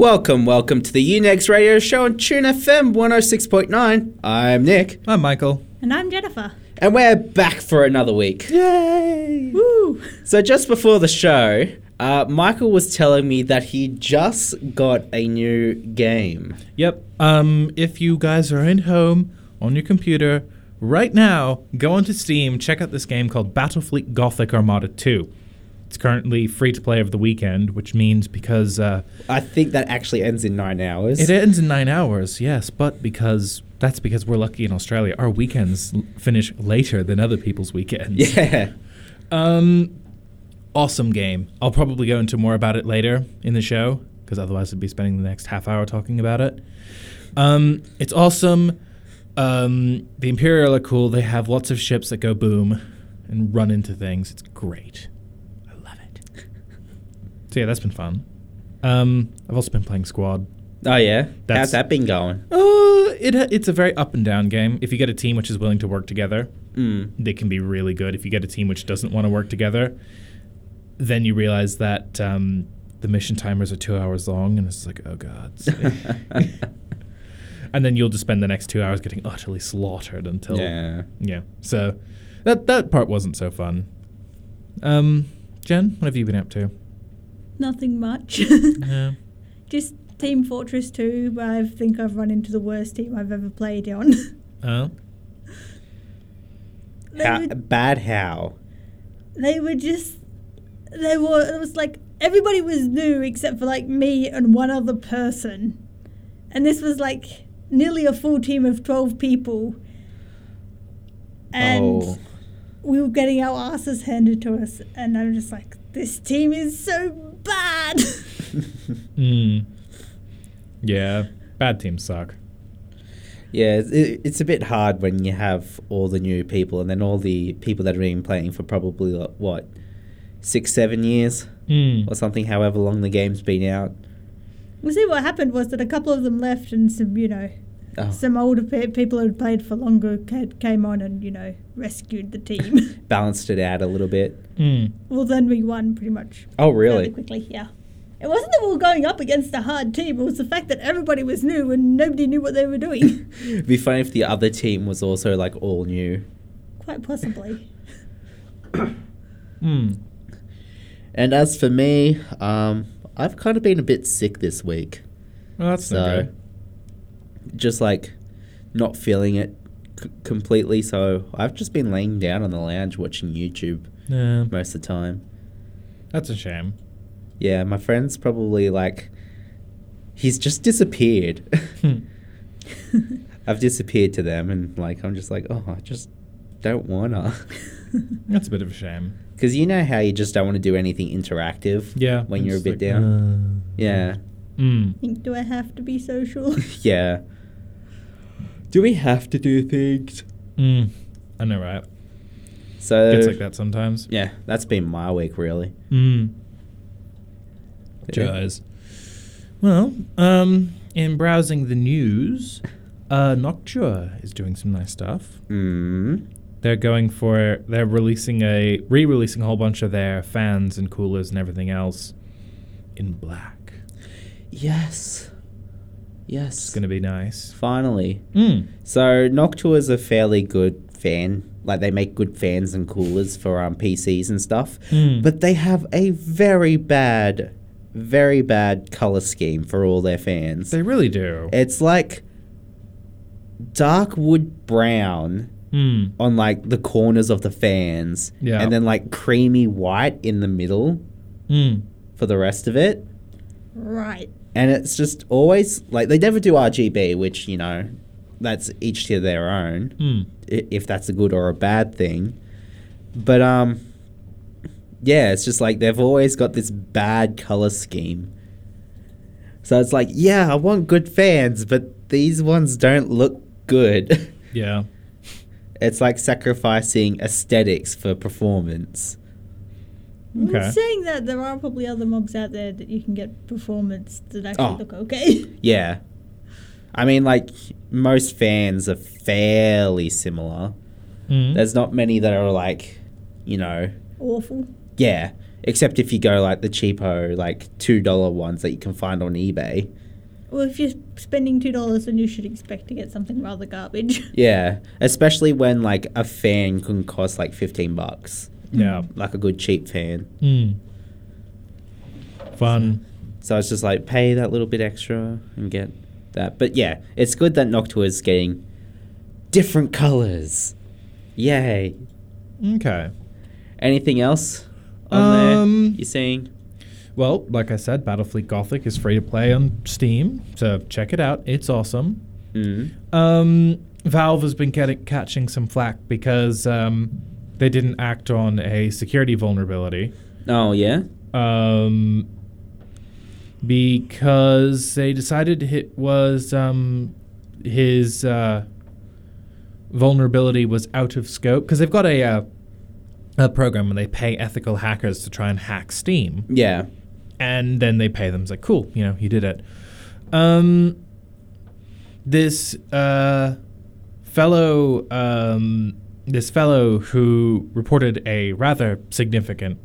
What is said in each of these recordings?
Welcome, welcome to the Unex Radio Show on Tune FM 106.9. I'm Nick, I'm Michael. And I'm Jennifer. and we're back for another week. Yay! Woo! So, just before the show, uh, Michael was telling me that he just got a new game. Yep. Um, if you guys are at home on your computer right now, go onto Steam, check out this game called Battlefleet Gothic Armada 2. It's currently free to play over the weekend, which means because uh, I think that actually ends in nine hours. it ends in nine hours, yes, but because that's because we're lucky in Australia. Our weekends l- finish later than other people's weekends. Yeah. Um, awesome game. I'll probably go into more about it later in the show because otherwise I'd be spending the next half hour talking about it. Um, it's awesome. Um, the Imperial are cool. They have lots of ships that go boom and run into things. It's great. I love it. So yeah, that's been fun. Um, I've also been playing Squad. Oh, yeah? How's That's- that been going? Uh, it it's a very up and down game. If you get a team which is willing to work together, Mm. they can be really good. If you get a team which doesn't want to work together, then you realize that um, the mission timers are two hours long, and it's like, oh god. and then you'll just spend the next two hours getting utterly slaughtered until Yeah. yeah. So that that part wasn't so fun. Um, Jen, what have you been up to? Nothing much. Yeah. Just Team Fortress 2, but I think I've run into the worst team I've ever played on. Oh. they, How, were, bad how? they were just. They were. It was like everybody was new except for like me and one other person. And this was like nearly a full team of 12 people. And. oh. we were getting our asses handed to us, and I'm just like, this team is so bad. Hmm. Yeah. Bad teams suck. Yeah, it's- it, it's a bit hard when you have all the new people and then all the people that have been playing for probably, like, what, six, seven years Hmm. or something, however long the game's been out. well, see, what happened was that a couple of them left, and some, you know, Oh, some older pe- people who had played for longer ca- came on and, you know, rescued the team. balanced it out a little bit. Hmm. well, then we won pretty much. Oh, really? quickly, yeah. It wasn't that we were going up against a hard team, it was the fact that everybody was new and nobody knew what they were doing. It'd be funny if the other team was also, like, all new. Quite possibly. Hmm. And as for me, um, I've kind of been a bit sick this week. Well, that's So, no good. Just like not feeling it c- completely. So, I've just been laying down on the lounge watching YouTube Yeah, most of the time. that's a shame. Yeah, my friend's probably like, he's just disappeared. I've disappeared to them, and like, I'm just like, oh, I just don't wanna. That's a bit of a shame. Because you know how you just don't want to do anything interactive Yeah. when you're a bit like, down? uh, Yeah. Mm. think, do I have to be social? Yeah. Do we have to do things? Mm. I know, right? So, it's like that sometimes. yeah, that's been my week, really. Mm. Guys. Well, um, in browsing the news, uh, Noctua is doing some nice stuff. Mm. They're going for they're releasing a re-releasing a whole bunch of their fans and coolers and everything else in black. Yes. Yes. It's gonna be nice. Finally. Mm. So, Noctua is a fairly good fan. Like, they make good fans and coolers for um, PCs and stuff. Mm. But they have a very bad, very bad color scheme for all their fans. They really do. It's like dark wood brown Mm. on like the corners of the fans. Yeah. And then like creamy white in the middle Mm. for the rest of it. right. And it's just always like they never do RGB, which, you know, that's each to their own, Mm. if that's a good or a bad thing. But, um, yeah, it's just like they've always got this bad color scheme. So it's like, yeah, I want good fans, but these ones don't look good. Yeah. it's like sacrificing aesthetics for performance. Okay. Well, saying that, there are probably other mobs out there that you can get performance that actually Oh. look okay. Yeah. I mean, like, most fans are fairly similar. Mm. There's not many that are like, you know, Awful. yeah. Except if you go like the cheapo, like two dollar ones that you can find on eBay. Well, if you're spending two dollars, then you should expect to get something rather garbage. Yeah, especially when like a fan can cost like fifteen bucks, Yeah. like a good cheap fan. Mm. Fun. So it's just like pay that little bit extra and get that. But yeah, it's good that Noctua is getting different colors. Yay! Okay. Anything else on Um, there? You seeing? Well, like I said, Battlefleet Gothic is free to play on Steam, so check it out. It's awesome. Mm. Um, Valve has been getting, catching some flack because um, they didn't act on a security vulnerability. Oh yeah. Um, because they decided it was um, his uh, vulnerability was out of scope because they've got a uh, a program where they pay ethical hackers to try and hack Steam Yeah. and then they pay them. It's like, cool, you know, you did it. Um, this uh, fellow, um, this fellow who reported a rather significant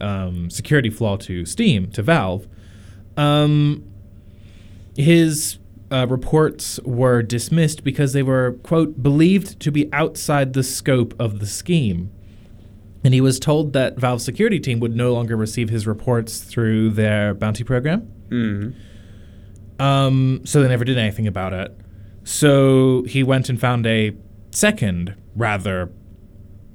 um, security flaw to Steam to Valve, um, his uh, reports were dismissed because they were quote believed to be outside the scope of the scheme. And he was told that Valve's security team would no longer receive his reports through their bounty program. Mm. Um, so they never did anything about it. So he went and found a second rather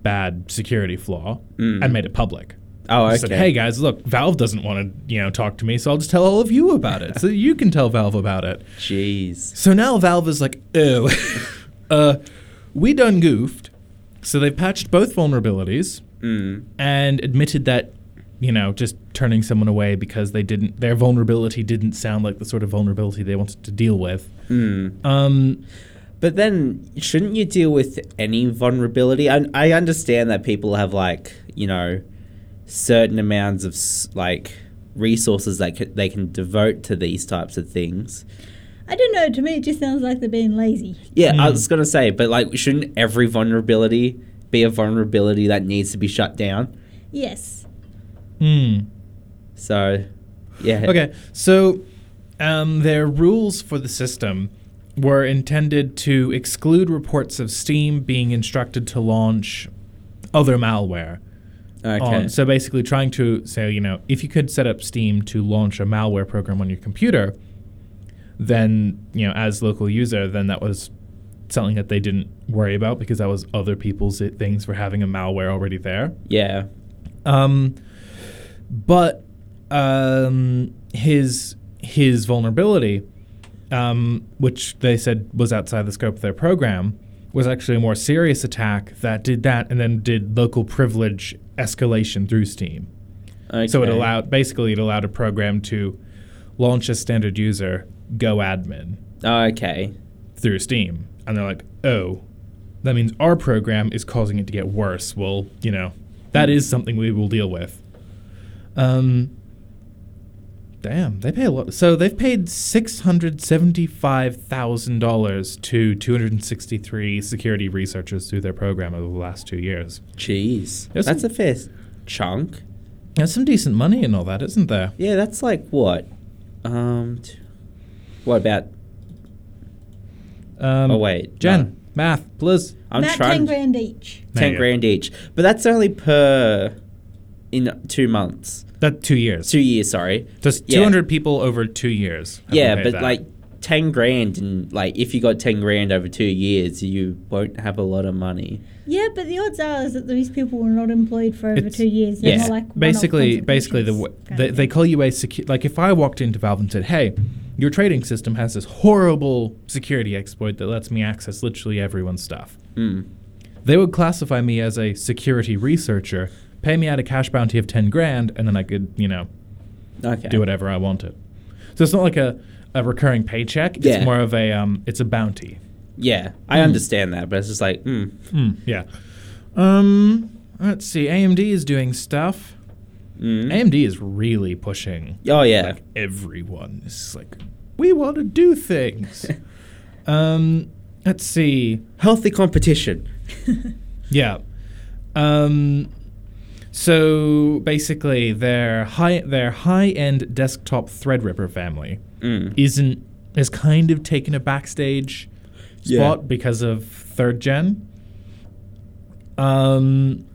bad security flaw Mm. and made it public. Oh, okay. said, "Hey guys, look, Valve doesn't want to, you know, talk to me, so I'll just tell all of you about it, so you can tell Valve about it." Jeez. So now Valve is like, "Oh, uh, we done goofed." So they've patched both vulnerabilities Mm. and admitted that you know just turning someone away because they didn't their vulnerability didn't sound like the sort of vulnerability they wanted to deal with Mm. um But then, shouldn't you deal with any vulnerability? I, I understand that people have like you know certain amounts of like resources that c- they can devote to these types of things. I don't know. To me, it just sounds like they're being lazy. Yeah, I Mm. was gonna say, but like, shouldn't every vulnerability be a vulnerability that needs to be shut down? Yes. hmm. So, yeah. okay so um there are rules for the system were intended to exclude reports of steam being instructed to launch other malware Okay. on. So basically, trying to say, you know, if you could set up Steam to launch a malware program on your computer, then you know, as local user, then that was something that they didn't worry about because that was other people's things for having a malware already there. yeah. Um, but um, his his vulnerability, um, which they said was outside the scope of their program, was actually a more serious attack that did that and then did local privilege escalation through Steam. Okay. So it allowed basically it allowed a program to launch a standard user go admin Okay. through Steam, and they're like, oh, that means our program is causing it to get worse. Well, you know, that is something we will deal with. Um, damn, they pay a lot. So they've paid six hundred seventy-five thousand dollars to two hundred and sixty-three security researchers through their program over the last two years. Jeez. There's that's some- a fair chunk. There's some decent money in all that, isn't there? Yeah, that's like what? Um, t- what about? Um, oh wait, Jen, no. math, please. I'm About trying. ten grand each. Ten grand each, but that's only per in two months, That two years. two years. Sorry. Just Yeah. 200 people over two years. have Yeah, to but that. like ten grand, and like if you got ten grand over two years, you won't have a lot of money. Yeah, but the odds are is that these people were not employed for over It's- two years. They're yeah. like basically, basically the w- kind they, they call you a secu- like if I walked into Valve and said, "Hey, your trading system has this horrible security exploit that lets me access literally everyone's stuff," Hmm. they would classify me as a security researcher, pay me out a cash bounty of ten grand, and then I could, you know, Okay. do whatever I wanted. So it's not like a, a recurring paycheck. It's Yeah. more of a um, it's a bounty. Yeah, I Hmm. understand that, but it's just like, hmm. Mm, yeah. Um. Let's see. AMD is doing stuff. Mm. AMD is really pushing Oh yeah. like everyone. It's like we want to do things. um. Let's see. Healthy competition. Yeah. Um. So basically, their high their high end desktop Threadripper family Mm. isn't is kind of taken a backstage Yeah. spot because of third gen. Um,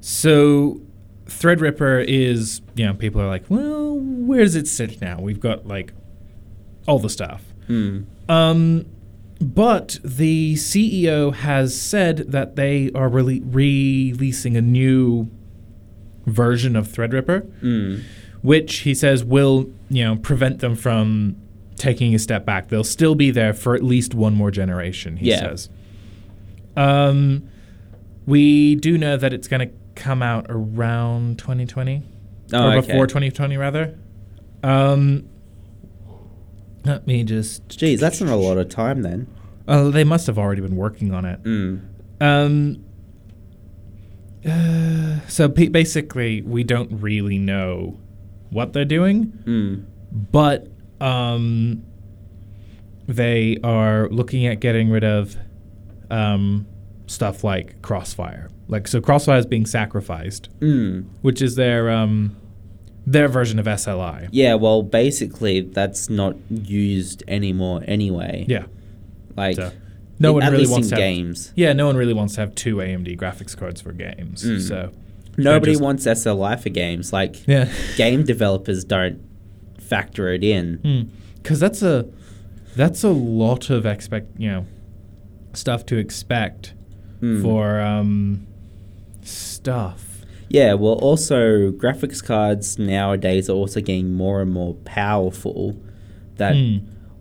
so Threadripper is you know people are like, well, where does it sit now? We've got like all the stuff. Mm. Um, but the CEO has said that they are rele- releasing a new version of Threadripper, Mm. which he says will, you know, prevent them from taking a step back. They'll still be there for at least one more generation, he Yeah. says. Um, we do know that it's going to come out around 2020 Oh, or okay. before 2020 rather. Um, let me just Geez, that's not a lot of time then. Oh, they must have already been working on it. Mm. Um. Uh, so basically, we don't really know what they're doing, Mm. but um, they are looking at getting rid of um, stuff like Crossfire. Like so, Crossfire is being sacrificed, Mm. which is their um, their version of SLI. Yeah, well, basically, that's not used anymore anyway. Yeah. Like, So, no one really wants to have, games. Yeah, no one really wants to have two AMD graphics cards for games. Mm. So Nobody just- wants SLI for games. Like, yeah. game developers don't factor it in. because that's a that's a lot of expect you know stuff to expect Mm. for um stuff Yeah, well, also, graphics cards nowadays are also getting more and more powerful. That Hmm.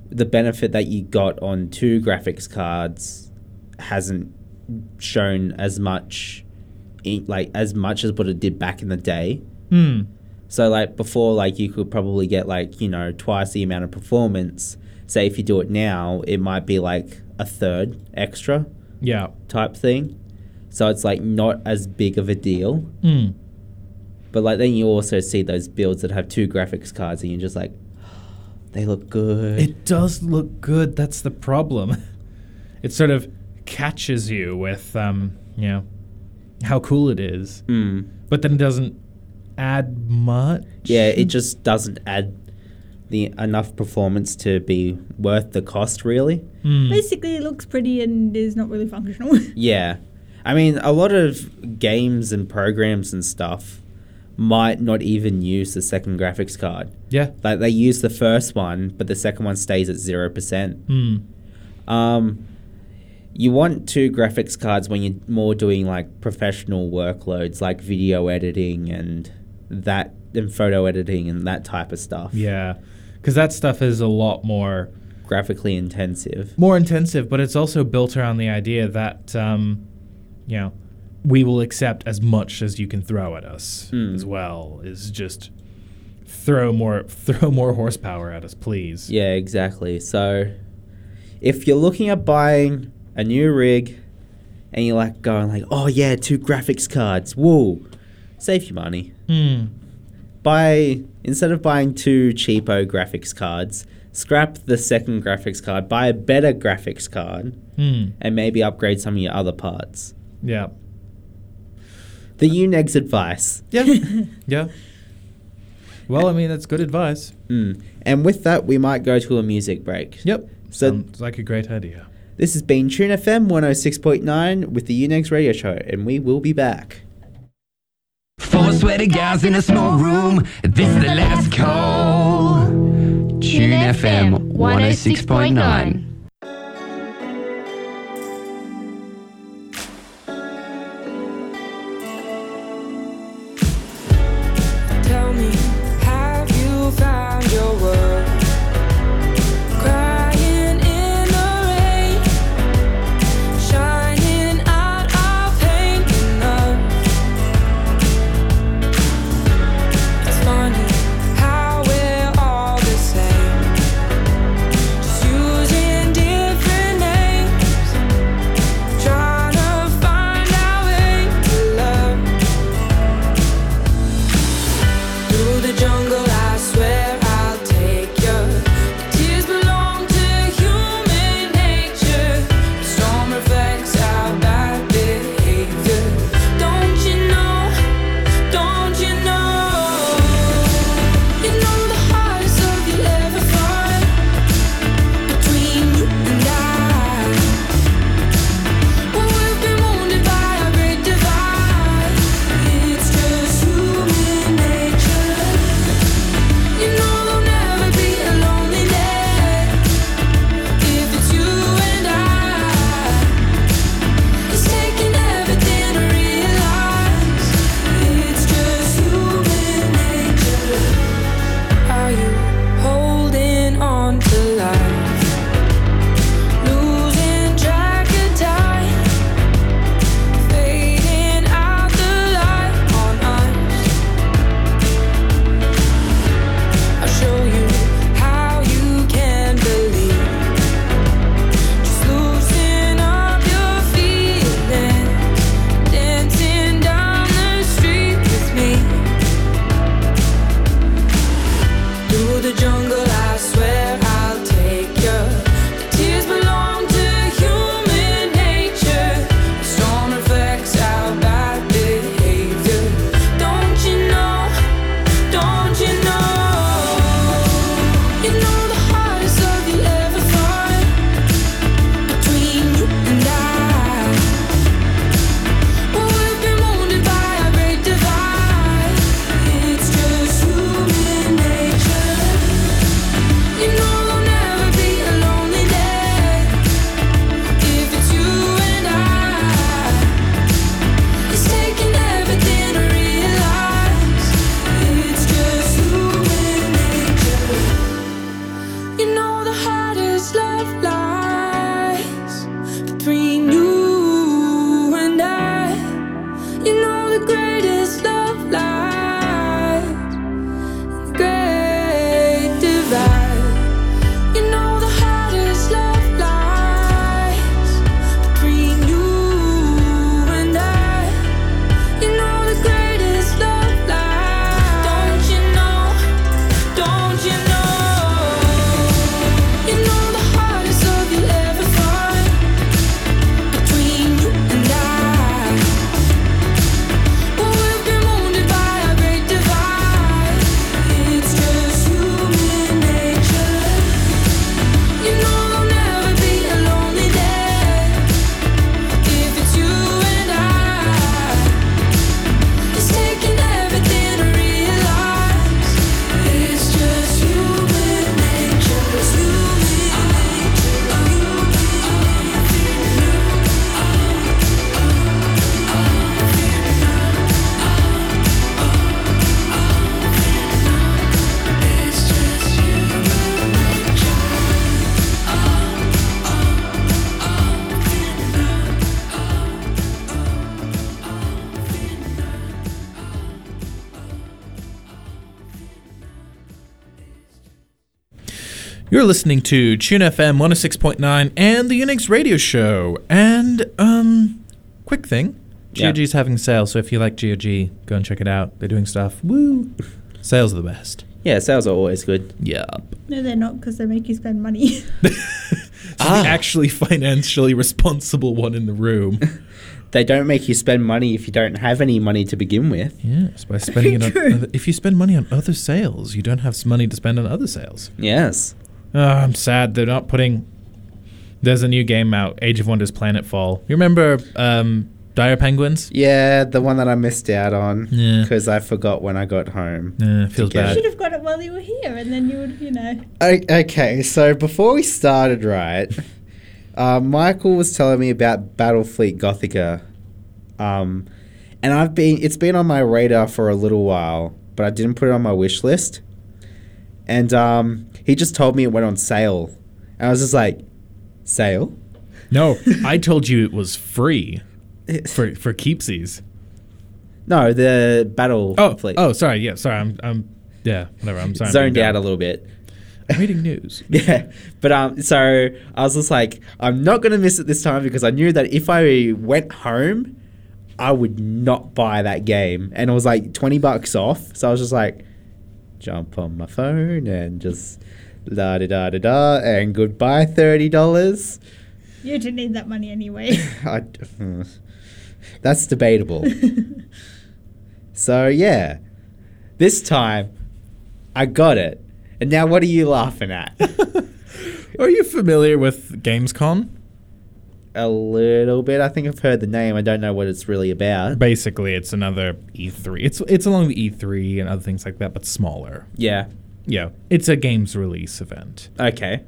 The benefit that you got on two graphics cards hasn't shown as much, like as much as what it did back in the day. Hmm. So like before, like you could probably get like you know twice the amount of performance. Say if you do it now, it might be like a third extra yeah type thing. So it's like not as big of a deal. Hmm. But like then you also see those builds that have two graphics cards, and you're just like, they look good. it does look good that's the problem it sort of catches you with um you know how cool it is Mm. but then it doesn't add much Yeah, it just doesn't add the enough performance to be worth the cost, really. Hmm. Basically, it looks pretty and is not really functional. Yeah. I mean, a lot of games and programs and stuff might not even use the second graphics card. yeah Like they use the first one, but the second one stays at 0%. Hmm. Um, you want two graphics cards when you're more doing like professional workloads like video editing and that and photo editing and that type of stuff. yeah because that stuff is a lot more Graphically intensive. more intensive, but it's also built around the idea that, um, you know, we will accept as much as you can throw at us Mm. as well. Is just throw more, throw more horsepower at us, please. Yeah, exactly. So if you're looking at buying a new rig and you're like going like, "Oh yeah, two graphics cards. Whoa." Save your money. Hmm. Buy instead of buying two cheapo graphics cards, scrap the second graphics card, buy a better graphics card Hmm. and maybe upgrade some of your other parts. Yeah. The Unix advice. Yeah. yeah. Well, I mean, that's good advice. Mm. And with that, we might go to a music break. Yep. So- Sounds like a great idea. This has been Tune FM 106.9 with the Unix Radio Show, and we will be back. Four sweaty guys in a small room. This is the last call. Tune FM 106.9. listening to Tune FM 106.9 and the Unix Radio Show. And, um, quick thing Yeah. GOG's having a sale, so if you like GOG, go and check it out. They're doing stuff. Woo! Sales are the best. Yeah, sales are always good. Yup. No, they're not because they make you spend money. So Ah. the actually financially responsible one in the room. They don't make you spend money if you don't have any money to begin with. yes, by spending it on. Other, if you spend money on other sales, you don't have s- money to spend on other sales. Yes. Oh, I'm sad they're not putting. There's a new game out, Age of Wonders Planetfall. You remember um, Dire Penguins? Yeah, the one that I missed out on Yeah. because I forgot when I got home. Yeah, feels Okay. you should have got it while you were here, and then you would, you know. O- Okay, so before we started, right, uh, Michael was telling me about Battlefleet Gothica, um, and I've been it's been on my radar for a little while, but I didn't put it on my wish list. And um, he just told me it went on sale, and I was just like, sale? No, I told you it was free for for keepsies. No, the battle Oh, Battlefleet. oh, sorry. Yeah, sorry. I'm, I'm, yeah, whatever. I'm sorry. Zoned out a little bit. I'm reading news. Yeah, but um, so I was just like, I'm not gonna miss it this time because I knew that if I went home, I would not buy that game, and it was like twenty bucks off. So I was just like, jump on my phone and just la da da da da, and goodbye thirty dollars. You didn't need that money anyway. I, that's debatable. so yeah, this time I got it, and now what are you laughing at? Are you familiar with Gamescom? A little bit. I think I've heard the name. I don't know what it's really about. Basically, it's another E3. It's it's along the E3 and other things like that, but smaller. Yeah. Yeah, it's a games release event. Okay.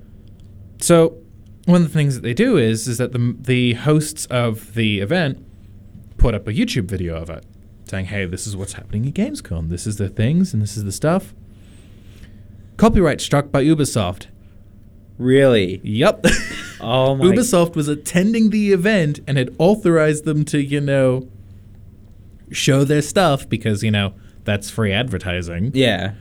So one of the things that they do is is that the the hosts of the event put up a YouTube video of it, saying, "Hey, this is what's happening at Gamescom. This is the things, and this is the stuff." Copyright struck by Ubisoft. Really? Yep. Oh my. Ubisoft was attending the event and had authorized them to, you know, show their stuff because, you know, that's free advertising. Yeah.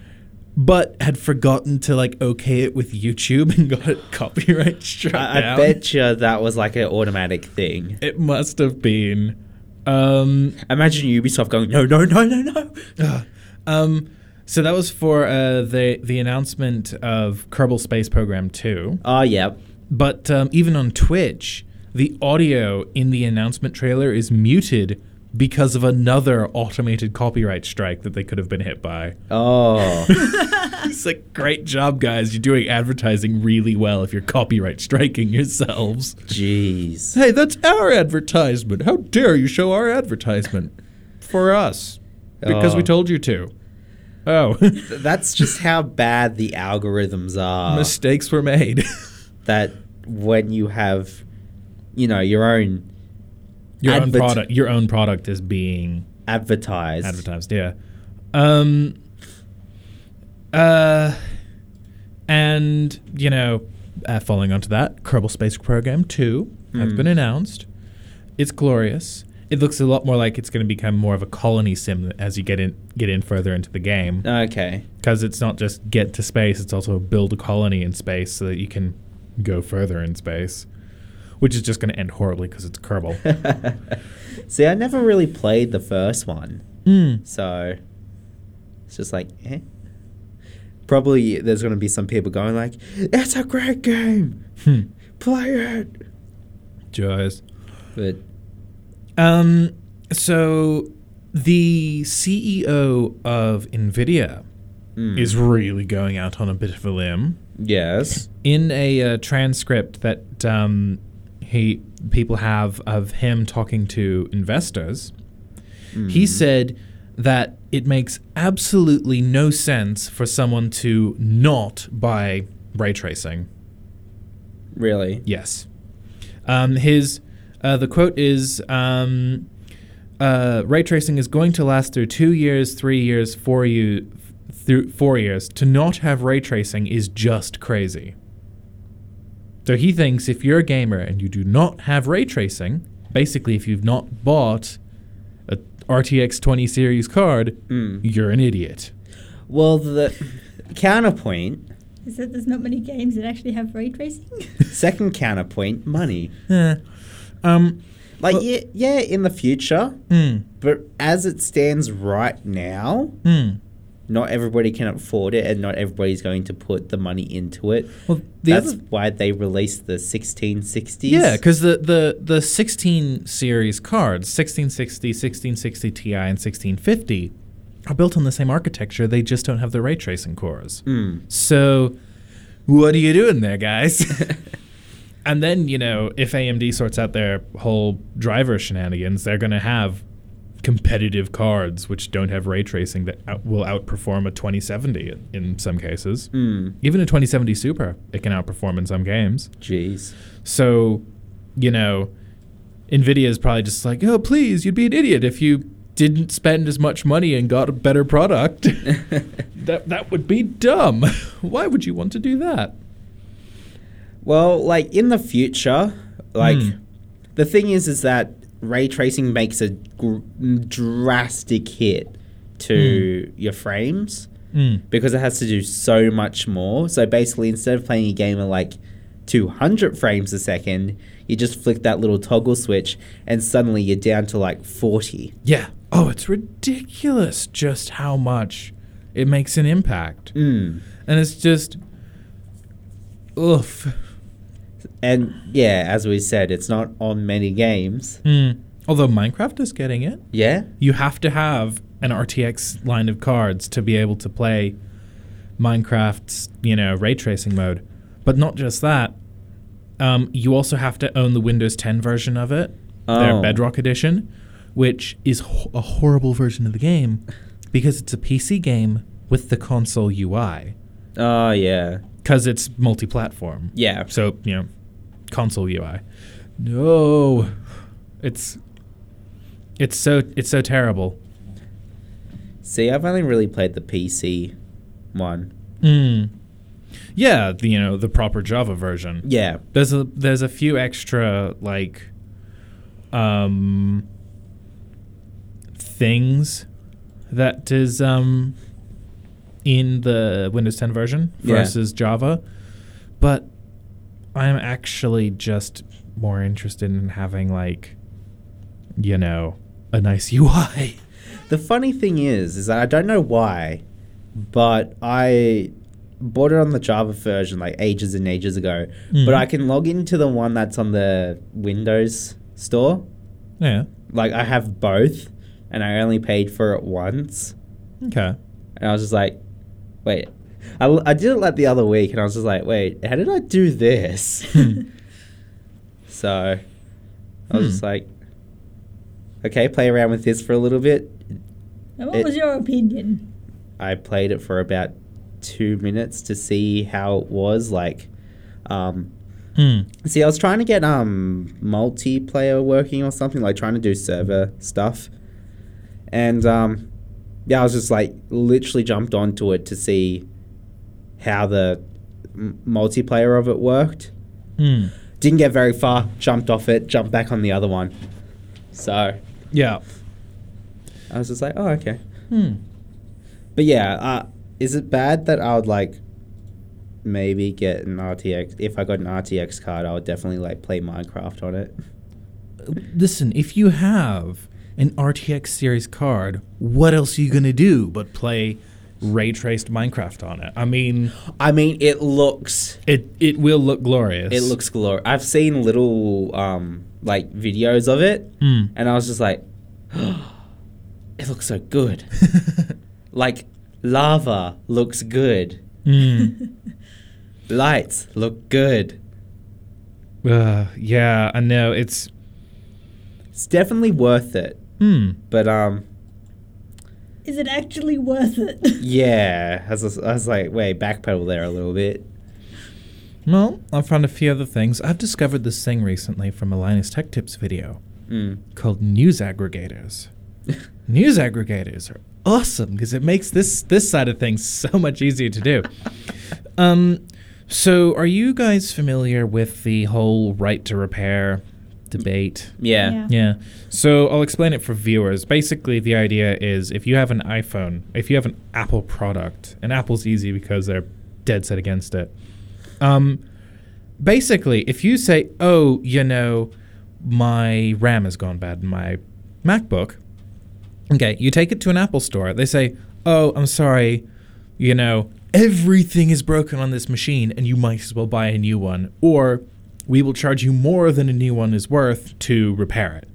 But had forgotten to like okay it with YouTube and got it copyright struck I, I bet you that was like an automatic thing. It must have been. Um, Imagine Ubisoft going, no, no, no, no, no. um, so that was for uh, the the announcement of Kerbal Space Program 2. Oh, yeah. But um, even on Twitch, the audio in the announcement trailer is muted because of another automated copyright strike that they could have been hit by. Oh. It's like, great job, guys. You're doing advertising really well if you're copyright striking yourselves. Jeez. Hey, that's our advertisement. How dare you show our advertisement for us? Because we Oh. told you to. Oh, That's just how bad the algorithms are. mistakes were made. that when you have, you know, your own your own product, your own product is being advertised. advertised. Yeah. Um. Uh. And you know, uh, following onto that, Kerbal Space Program 2 has Mm. been announced. It's glorious. It looks a lot more like it's going to become more of a colony sim as you get in get in further into the game Okay. because it's not just get to space; it's also build a colony in space so that you can go further in space, which is just going to end horribly because it's Kerbal. See, I never really played the first one, mm. so it's just like, eh. Probably there's going to be some people going like, "It's a great game, Hmm. play it." Joys. But Um, so the CEO of Nvidia mm, is really going out on a bit of a limb. Yes, in a uh, transcript that um, he people have of him talking to investors, he Mm. said that it makes absolutely no sense for someone to not buy ray tracing. really, Yes, um, his uh, the quote is. Um, uh, ray tracing is going to last through two years, three years, four you, through four years. To not have ray tracing is just crazy. So he thinks if you're a gamer and you do not have ray tracing, basically if you've not bought a RTX 20 series card, Mm. you're an idiot. Well, the counterpoint, Is that there's not many games that actually have ray tracing? second counterpoint, money. Yeah. Um. Like, Well- yeah, yeah, in the future, Hmm. but as it stands right now, Hmm. Not everybody can afford it, and not everybody's going to put the money into it. Well, the That's other why they released the 1660s. Yeah, because the, the, the 16 series cards, 1660, 1660 Ti, and 1650, are built on the same architecture. They just don't have the ray tracing cores. Mm. So, what are you doing there, guys? and then, you know, if AMD sorts out their whole driver shenanigans, they're going to have competitive cards which don't have ray tracing that out, will outperform a 2070 in, in some cases. Mm. Even a 2070 Super, it can outperform in some games. Jeez. So, you know, Nvidia is probably just like, oh, please, you'd be an idiot if you didn't spend as much money and got a better product. that that would be dumb. Why would you want to do that? Well, like in the future, like Hmm. the thing is, is that ray tracing makes a gr- drastic hit to Hmm. your frames because it has to do so much more. So basically, instead of playing a game at like 200 frames a second, you just flick that little toggle switch, and suddenly you're down to like 40. Yeah. Oh, it's ridiculous just how much it makes an impact. Mm. And it's just oof. And yeah, as we said, it's not on many games. Hmm. Although Minecraft is getting it. Yeah. you have to have an RTX line of cards to be able to play Minecraft's, you know, ray tracing mode. But not just that. Um, you also have to own the Windows 10 version of it, their Oh. Bedrock edition, which is ho- a horrible version of the game because it's a PC game with the console UI Oh yeah. because it's multi-platform. Yeah. So, you know, console UI. No. It's it's so it's so terrible. See, I've only really played the PC one. Mm. Yeah, the, you know, the proper Java version. Yeah. There's a there's a few extra like um things that is um in the Windows 10 version Yeah. versus Java. But I'm actually just more interested in having like you know, a nice UI. The funny thing is, is that I don't know why, but I bought it on the Java version like ages and ages ago. Mhm. But I can log into the one that's on the Windows store. Yeah. Like I have both, and I only paid for it once. Okay. And I was just like, wait. I, I did it like the other week, and I was just like, wait, how did I do this? so I was Hmm. just like, okay, play around with this for a little bit. And what It- was your opinion? I played it for about two minutes to see how it was like. Um, Hmm. see, I was trying to get um multiplayer working or something, like trying to do server stuff, and um, yeah, I was just like literally jumped onto it to see how the m- multiplayer of it worked. Hmm. Didn't get very far. Jumped off it. Jumped back on the other one. So Yeah. I was just like, oh okay. Hmm. But yeah, uh, is it bad that I would like maybe get an RTX? If I got an RTX card, I would definitely like play Minecraft on it. Listen, if you have an RTX series card, what else are you gonna do but play ray traced Minecraft on it? I mean, I mean, it looks it it will look glorious. it looks glorious. I've seen little um like videos of it, Hmm. and I was just like, it looks so good. like lava looks good. Hmm. Lights look good. Uh, yeah, I know. It's It's definitely worth it. hmm. But um, Is it actually worth it? yeah, I was, I was like, wait, backpedal there a little bit. Well, I found a few other things. I've discovered this thing recently from a Linus Tech Tips video Mm. called news aggregators. news aggregators are awesome because it makes this this side of things so much easier to do. um, so are you guys familiar with the whole right to repair debate? Yeah. Yeah. Yeah. So I'll explain it for viewers. Basically, the idea is if you have an iPhone, if you have an Apple product, and Apple's easy because they're dead set against it. Um, basically, if you say, "Oh, you know, my RAM has gone bad in my MacBook," okay, you take it to an Apple store. They say, "Oh, I'm sorry, you know, everything is broken on this machine, and you might as well buy a new one, or we will charge you more than a new one is worth to repair it."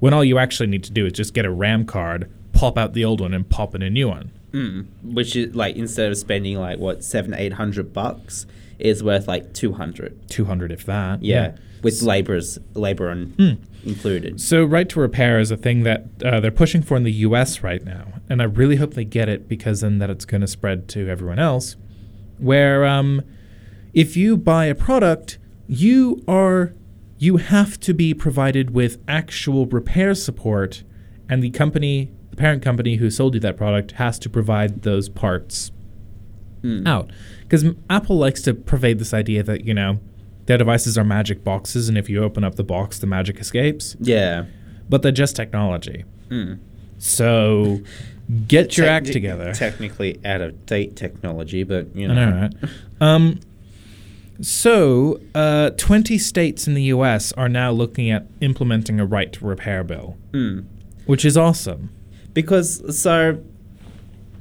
When all you actually need to do is just get a RAM card, pop out the old one, and pop in a new one. Mm. Which is like instead of spending like what seven, eight hundred bucks, is worth like two hundred. 200 if that. Yeah. With laborers, labor on Hmm. included. So, right to repair is a thing that uh, they're pushing for in the U.S. right now, and I really hope they get it because then that it's going to spread to everyone else. Where, um, if you buy a product, you are you have to be provided with actual repair support, and the company, the parent company who sold you that product, has to provide those parts Mm. out. Because Apple likes to pervade this idea that you know their devices are magic boxes, and if you open up the box, the magic escapes Yeah. but they're just technology. Mm. So get your act together. Technically out of date technology, but you I know. know, right? Um, so, uh, 20 states in the US are now looking at implementing a right to repair bill, Mm. which is awesome. Because so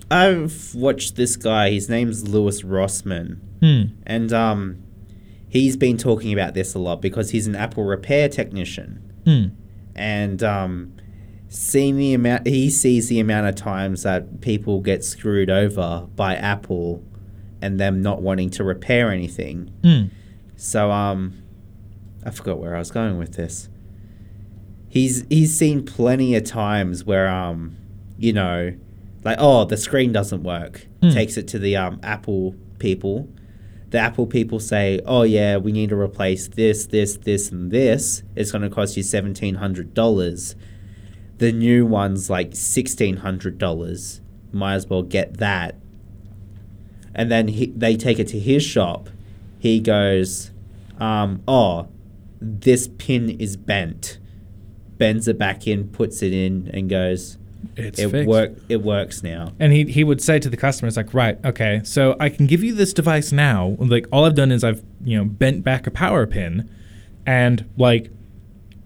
I've watched this guy, his name's Louis Rossmann. Hmm. And um he's been talking about this a lot because he's an Apple repair technician. Hmm. And um seeing the amount he sees the amount of times that people get screwed over by Apple and them not wanting to repair anything. Hmm. So um I forgot where I was going with this. He's he's seen plenty of times where um you know like oh the screen doesn't work. Hmm. Takes it to the um Apple people. The Apple people say, "Oh yeah, we need to replace this, this, this and this. It's going to cost you $1700." The new one's like $1600. Might as well get that and then he, they take it to his shop. He goes, um, "Oh, this pin is bent." Bends it back in, puts it in, and goes, It's "It fixed. work. It works now." And he, he would say to the customers, like, right, okay, so I can give you this device now. Like, all I've done is I've, you know, bent back a power pin and, like,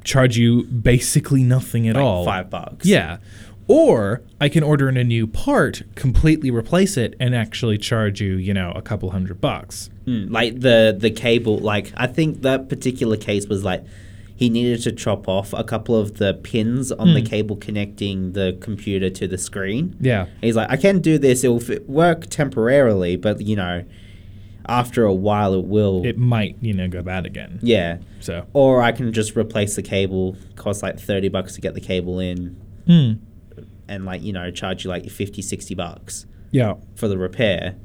charge you basically nothing at Like all. five bucks. Yeah. Or I can order in a new part, completely replace it, and actually charge you, you know, a couple hundred bucks. Mm, like the the cable. Like I think that particular case was like he needed to chop off a couple of the pins on the Hmm. cable connecting the computer to the screen. Yeah. He's like, I can do this. It will f- work temporarily, but you know, after a while, it will. It might, you know, go bad again. yeah. So, Or I can just replace the cable. Cost like thirty bucks to get the cable in, hmm. And like you know, charge you like 50, 60 bucks Yeah. for the repair.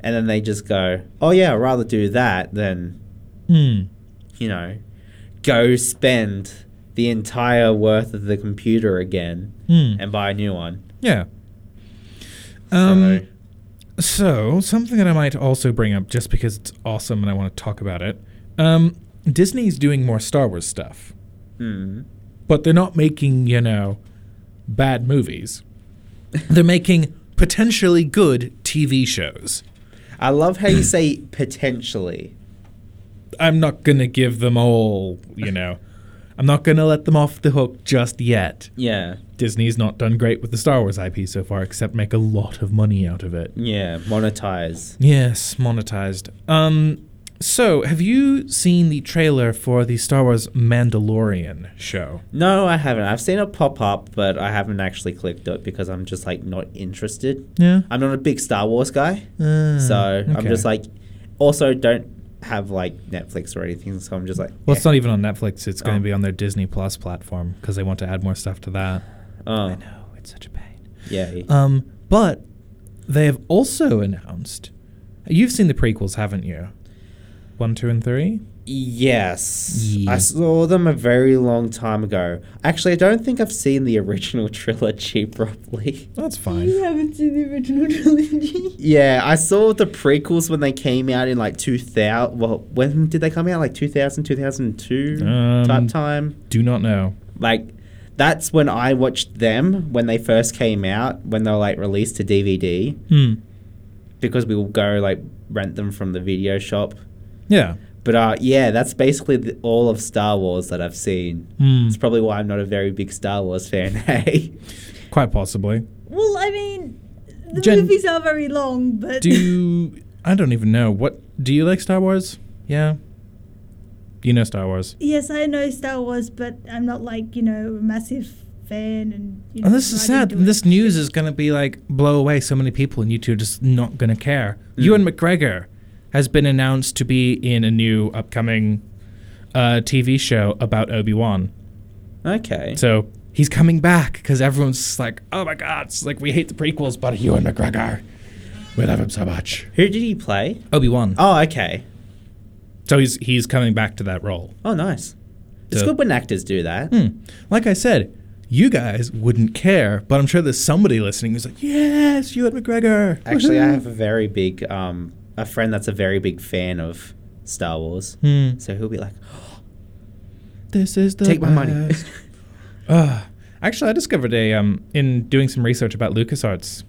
And then they just go, oh yeah, I'd rather do that than Hmm. you know, go spend the entire worth of the computer again Hmm. and buy a new one. Yeah. Um, so, So, something that I might also bring up just because it's awesome and I want to talk about it. Um, Disney's doing more Star Wars stuff, Hmm. but they're not making, you know, bad movies. they're making potentially good TV shows. I love how you say potentially. I'm not going to give them all, you know, I'm not going to let them off the hook just yet. Yeah. Disney's not done great with the Star Wars IP so far, except make a lot of money out of it. Yeah. Monetize. Yes, monetized. Um, so have you seen the trailer for the Star Wars Mandalorian show? No, I haven't. I've seen it pop up, but I haven't actually clicked it because I'm just like not interested. Yeah. I'm not a big Star Wars guy, Uh, so I'm just like. Also, don't have like Netflix or anything, so I'm just like. Well, it's not even on Netflix. It's going Oh. to be on their Disney Plus platform because they want to add more stuff to that. Oh, I know it's such a pain. yeah. Um, but they have also announced. You've seen the prequels, haven't you? One, two, and three. Yes. Yeah. I saw them a very long time ago. Actually, I don't think I've seen the original trilogy properly. That's fine. You haven't seen the original trilogy. Yeah, I saw the prequels when they came out in like 2000. Well, when did they come out? Like 2000, 2002 Um, type time? Do not know. Like, that's when I watched them when they first came out, when they were like released to DVD, Hmm. because we will go like rent them from the video shop. Yeah. But uh, yeah, that's basically the, all of Star Wars that I've seen. Hmm. It's probably why I'm not a very big Star Wars fan. Hey, Quite possibly. Well, I mean, the Jen- movies are very long, but Do you, I don't even know what do you like Star Wars? Yeah. You know Star Wars. yes, I know Star Wars, but I'm not like you know a massive fan. And you know, And this is sad. This news is going to be like blow away so many people, and you two are just not going to care. Ewan McGregor has been announced to be in a new upcoming uh, TV show about Obi Wan. okay. So he's coming back because everyone's like, "Oh my God!" It's like we hate the prequels, but Ewan McGregor, we love him so much. Who did he play? Obi Wan. Oh, okay. So he's he's coming back to that role. Oh, nice. It's So- good when actors do that. Hmm. Like I said, you guys wouldn't care, but I'm sure there's somebody listening who's like, "Yes, Ewan McGregor." Actually, I have a very big um a friend that's a very big fan of Star Wars. Hmm. So he'll be like, This is the "Take my money." best. Ah, actually, I discovered a um in doing some research about LucasArts,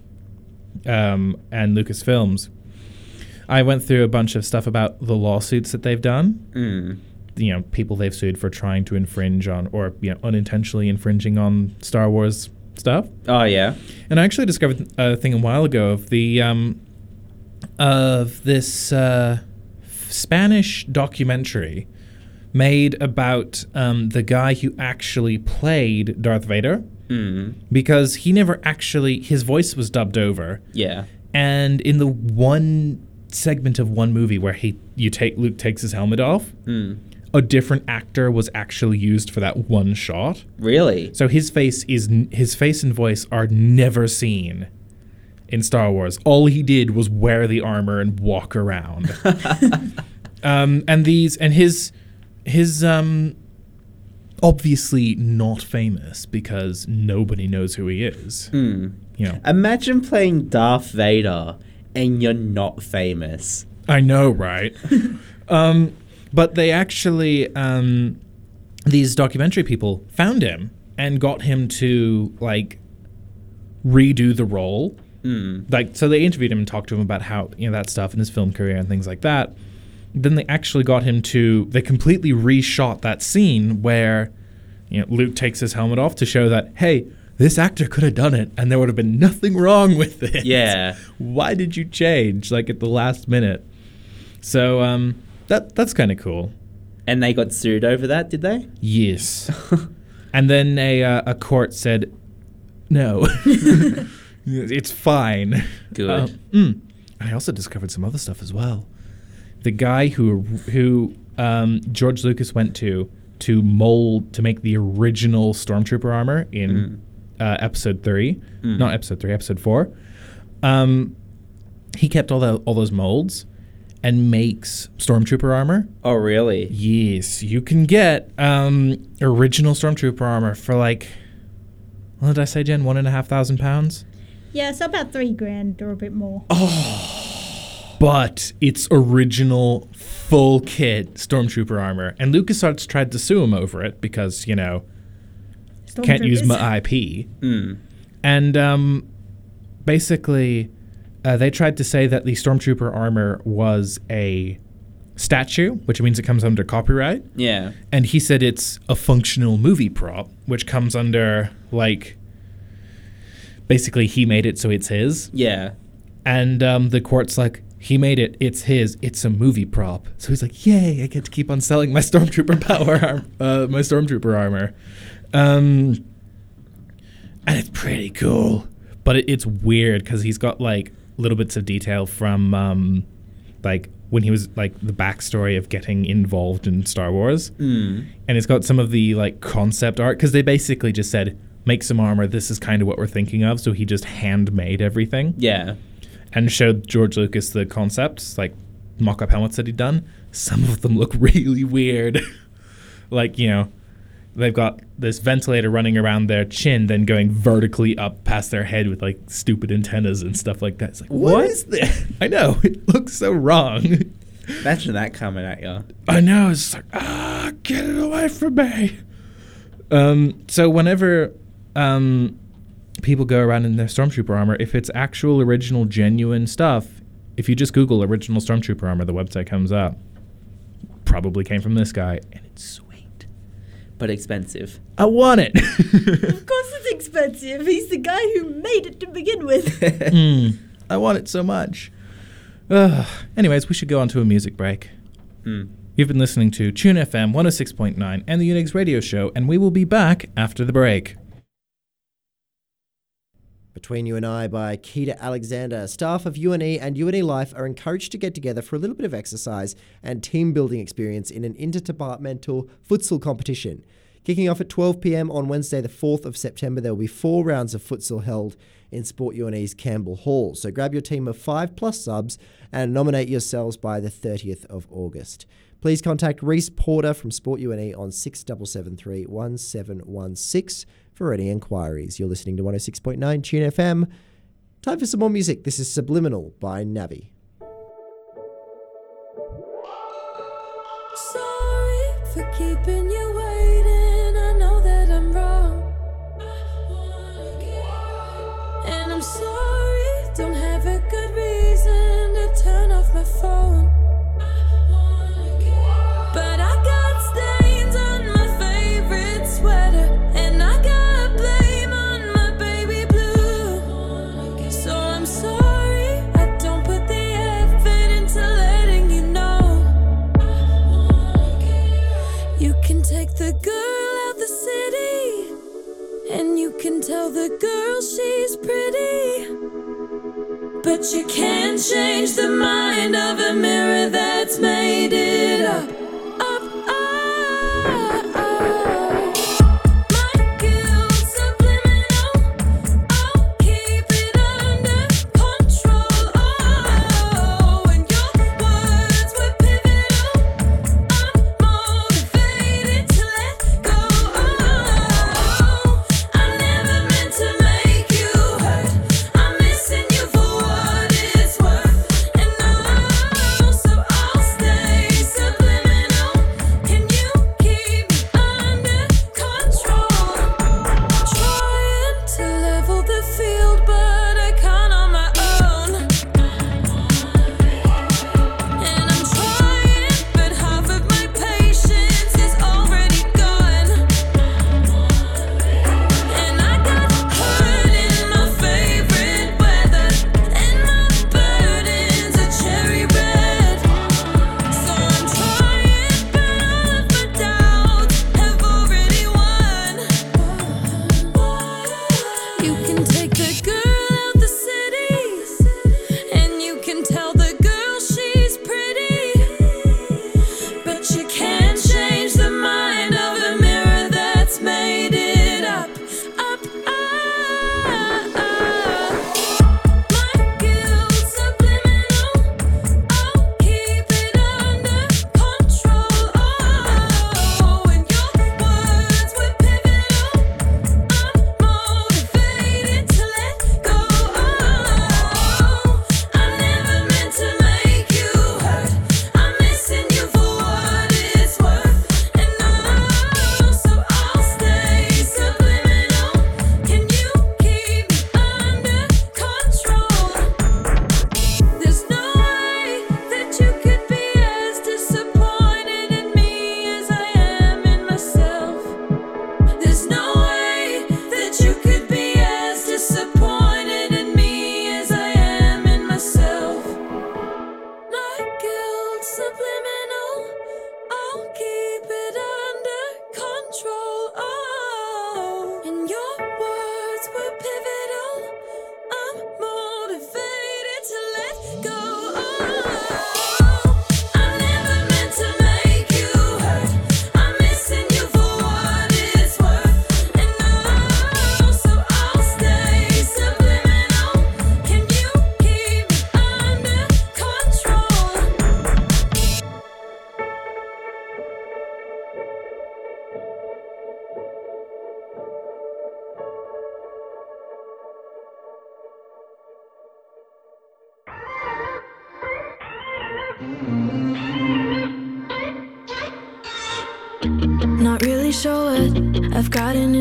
um, and Lucasfilms. I went through a bunch of stuff about the lawsuits that they've done. mm. You know, people they've sued for trying to infringe on or you know unintentionally infringing on Star Wars stuff. Oh yeah. And I actually discovered a thing a while ago of the um, of this uh, Spanish documentary made about um, the guy who actually played Darth Vader Mm. because he never actually his voice was dubbed over, Yeah. and in the one segment of one movie where he you take Luke takes his helmet off, Mm. a different actor was actually used for that one shot. Really? So his face is his face and voice are never seen in Star Wars. All he did was wear the armor and walk around. um, and these and his his um obviously not famous because nobody knows who he is. Mm. You know. Imagine playing Darth Vader and you're not famous. I know, right? um, but they actually, um, these documentary people found him and got him to like redo the role. Mm. Like, so they interviewed him and talked to him about how you know that stuff and his film career and things like that. Then they actually got him to. They completely reshot that scene where, you know, Luke takes his helmet off to show that hey, this actor could have done it and there would have been nothing wrong with it Yeah. why did you change like at the last minute? So um, that that's kind of cool. And they got sued over that, did they? Yes. and then a uh, a court said, no, it's fine. Good. Uh, mm. I also discovered some other stuff as well. The guy who who um, George Lucas went to to mold to make the original stormtrooper armor in uh, episode three, Mm. not episode three, episode four. Um, he kept all the all those molds and makes stormtrooper armor. Oh, really? Yes, you can get um, original stormtrooper armor for like, what did I say, Jen? One and a half thousand pounds. Yeah, so about three grand or a bit more. Oh, but it's original full kit stormtrooper armor. And LucasArts tried to sue him over it because, you know, can't use my IP. Mm. And um, basically, uh, they tried to say that the stormtrooper armor was a statue, which means it comes under copyright. Yeah. And he said it's a functional movie prop, which comes under like basically he made it so it's his. Yeah. And um, the court's like, he made it, it's his, it's a movie prop. So he's like, yay, I get to keep on selling my stormtrooper power, arm- uh, my stormtrooper armor. Um, and it's pretty cool. But it, it's weird because he's got like little bits of detail from um, like when he was like the backstory of getting involved in Star Wars. Mm. And it's got some of the like concept art because they basically just said, make some armor. This is kind of what we're thinking of. So he just handmade everything Yeah. and showed George Lucas the concepts, like mock up helmets that he'd done. Some of them look really weird. like, you know, they've got this ventilator running around their chin, then going vertically up past their head with like stupid antennas and stuff like that. It's like, what What? is this? I know, it looks so wrong. Imagine that coming at you. I know, it's like, ah, get it away from me. Um, so whenever um, people go around in their stormtrooper armor, if it's actual, original, genuine stuff, if you just Google original stormtrooper armor, the website comes up. Probably came from this guy, and it's sweet. But expensive. I want it. Of course it's expensive. He's the guy who made it to begin with. Mm, I want it so much. Ugh. Anyways, we should go on to a music break. Mm. You've been listening to Tune FM 106.9 and the Unix Radio Show, and we will be back after the break. Between You and I by Keita Alexander. Staff of UNE and UNE Life are encouraged to get together for a little bit of exercise and team building experience in an interdepartmental futsal competition. Kicking off at 12 pm on Wednesday, the 4th of September, there will be four rounds of futsal held in Sport UNE's Campbell Hall. So grab your team of five plus subs and nominate yourselves by the 30th of August. Please contact Reese Porter from Sport UNE on 6773 1716 for any inquiries. You're listening to 106.9 Tune FM. Time for some more music. This is Subliminal by Navi. Sorry for keeping you waiting. I know that I'm wrong. And I'm sorry, don't have a good reason to turn off my phone. The girl she's pretty. But you can't change the mind of a mirror that's made it. Up,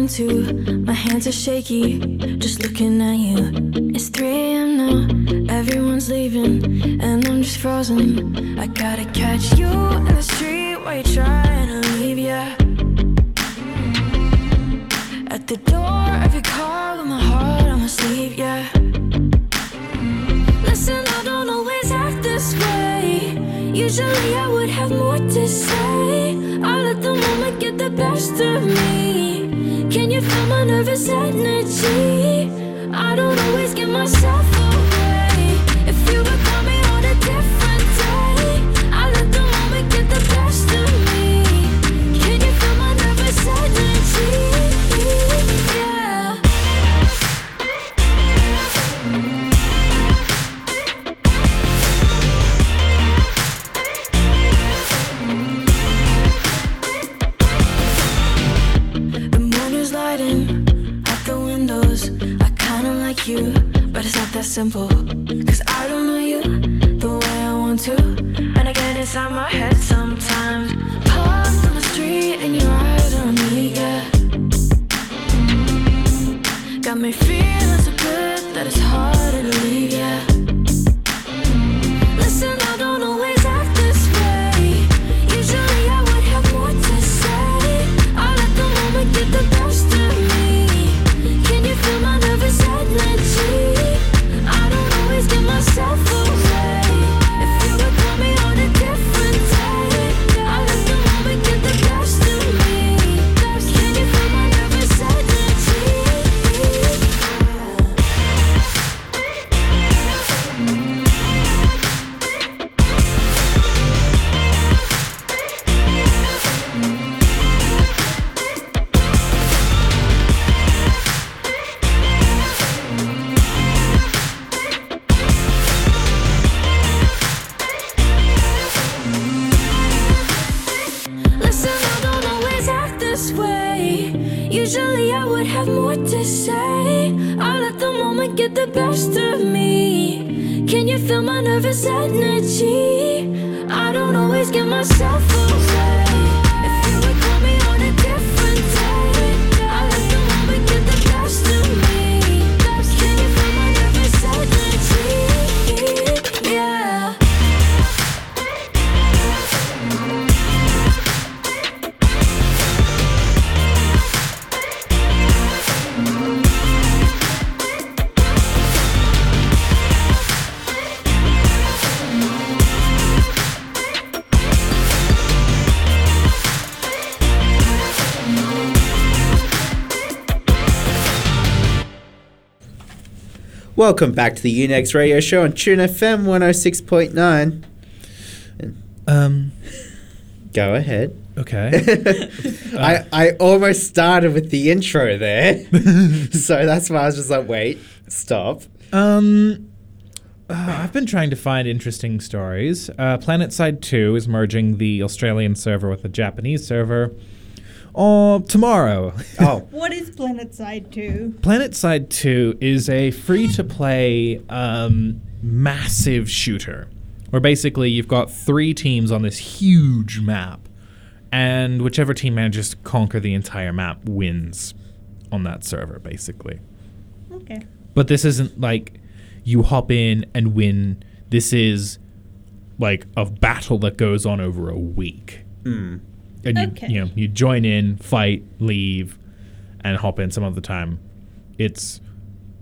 into. My hands are shaky, just looking at you. It's 3 a.m. now, everyone's leaving, and I'm just frozen. I gotta catch you in the street while you're trying to leave, yeah. At the door of your car with my heart on my sleeve, yeah. Listen, I don't always act this way. Usually I would have more to say. I let the moment get the best of me. Can you feel my nervous energy? I don't always get myself away. Simple. Cause I don't know you the way I want to. And I get inside my head Welcome back to the Unix Radio Show on Tune FM 106.9. Um, Go ahead. okay. I, I almost started with the intro there. so that's why I was just like, wait, stop. Um, uh, I've been trying to find interesting stories. Uh, PlanetSide 2 is merging the Australian server with the Japanese server. Oh, tomorrow. Oh, What is PlanetSide 2? PlanetSide 2 is a free to play um, massive shooter where basically you've got three teams on this huge map, and whichever team manages to conquer the entire map wins on that server, basically. Okay. But this isn't like you hop in and win. This is like a battle that goes on over a week. mm. And you, Okay. you know, you join in, fight, leave, and hop in some other time. It's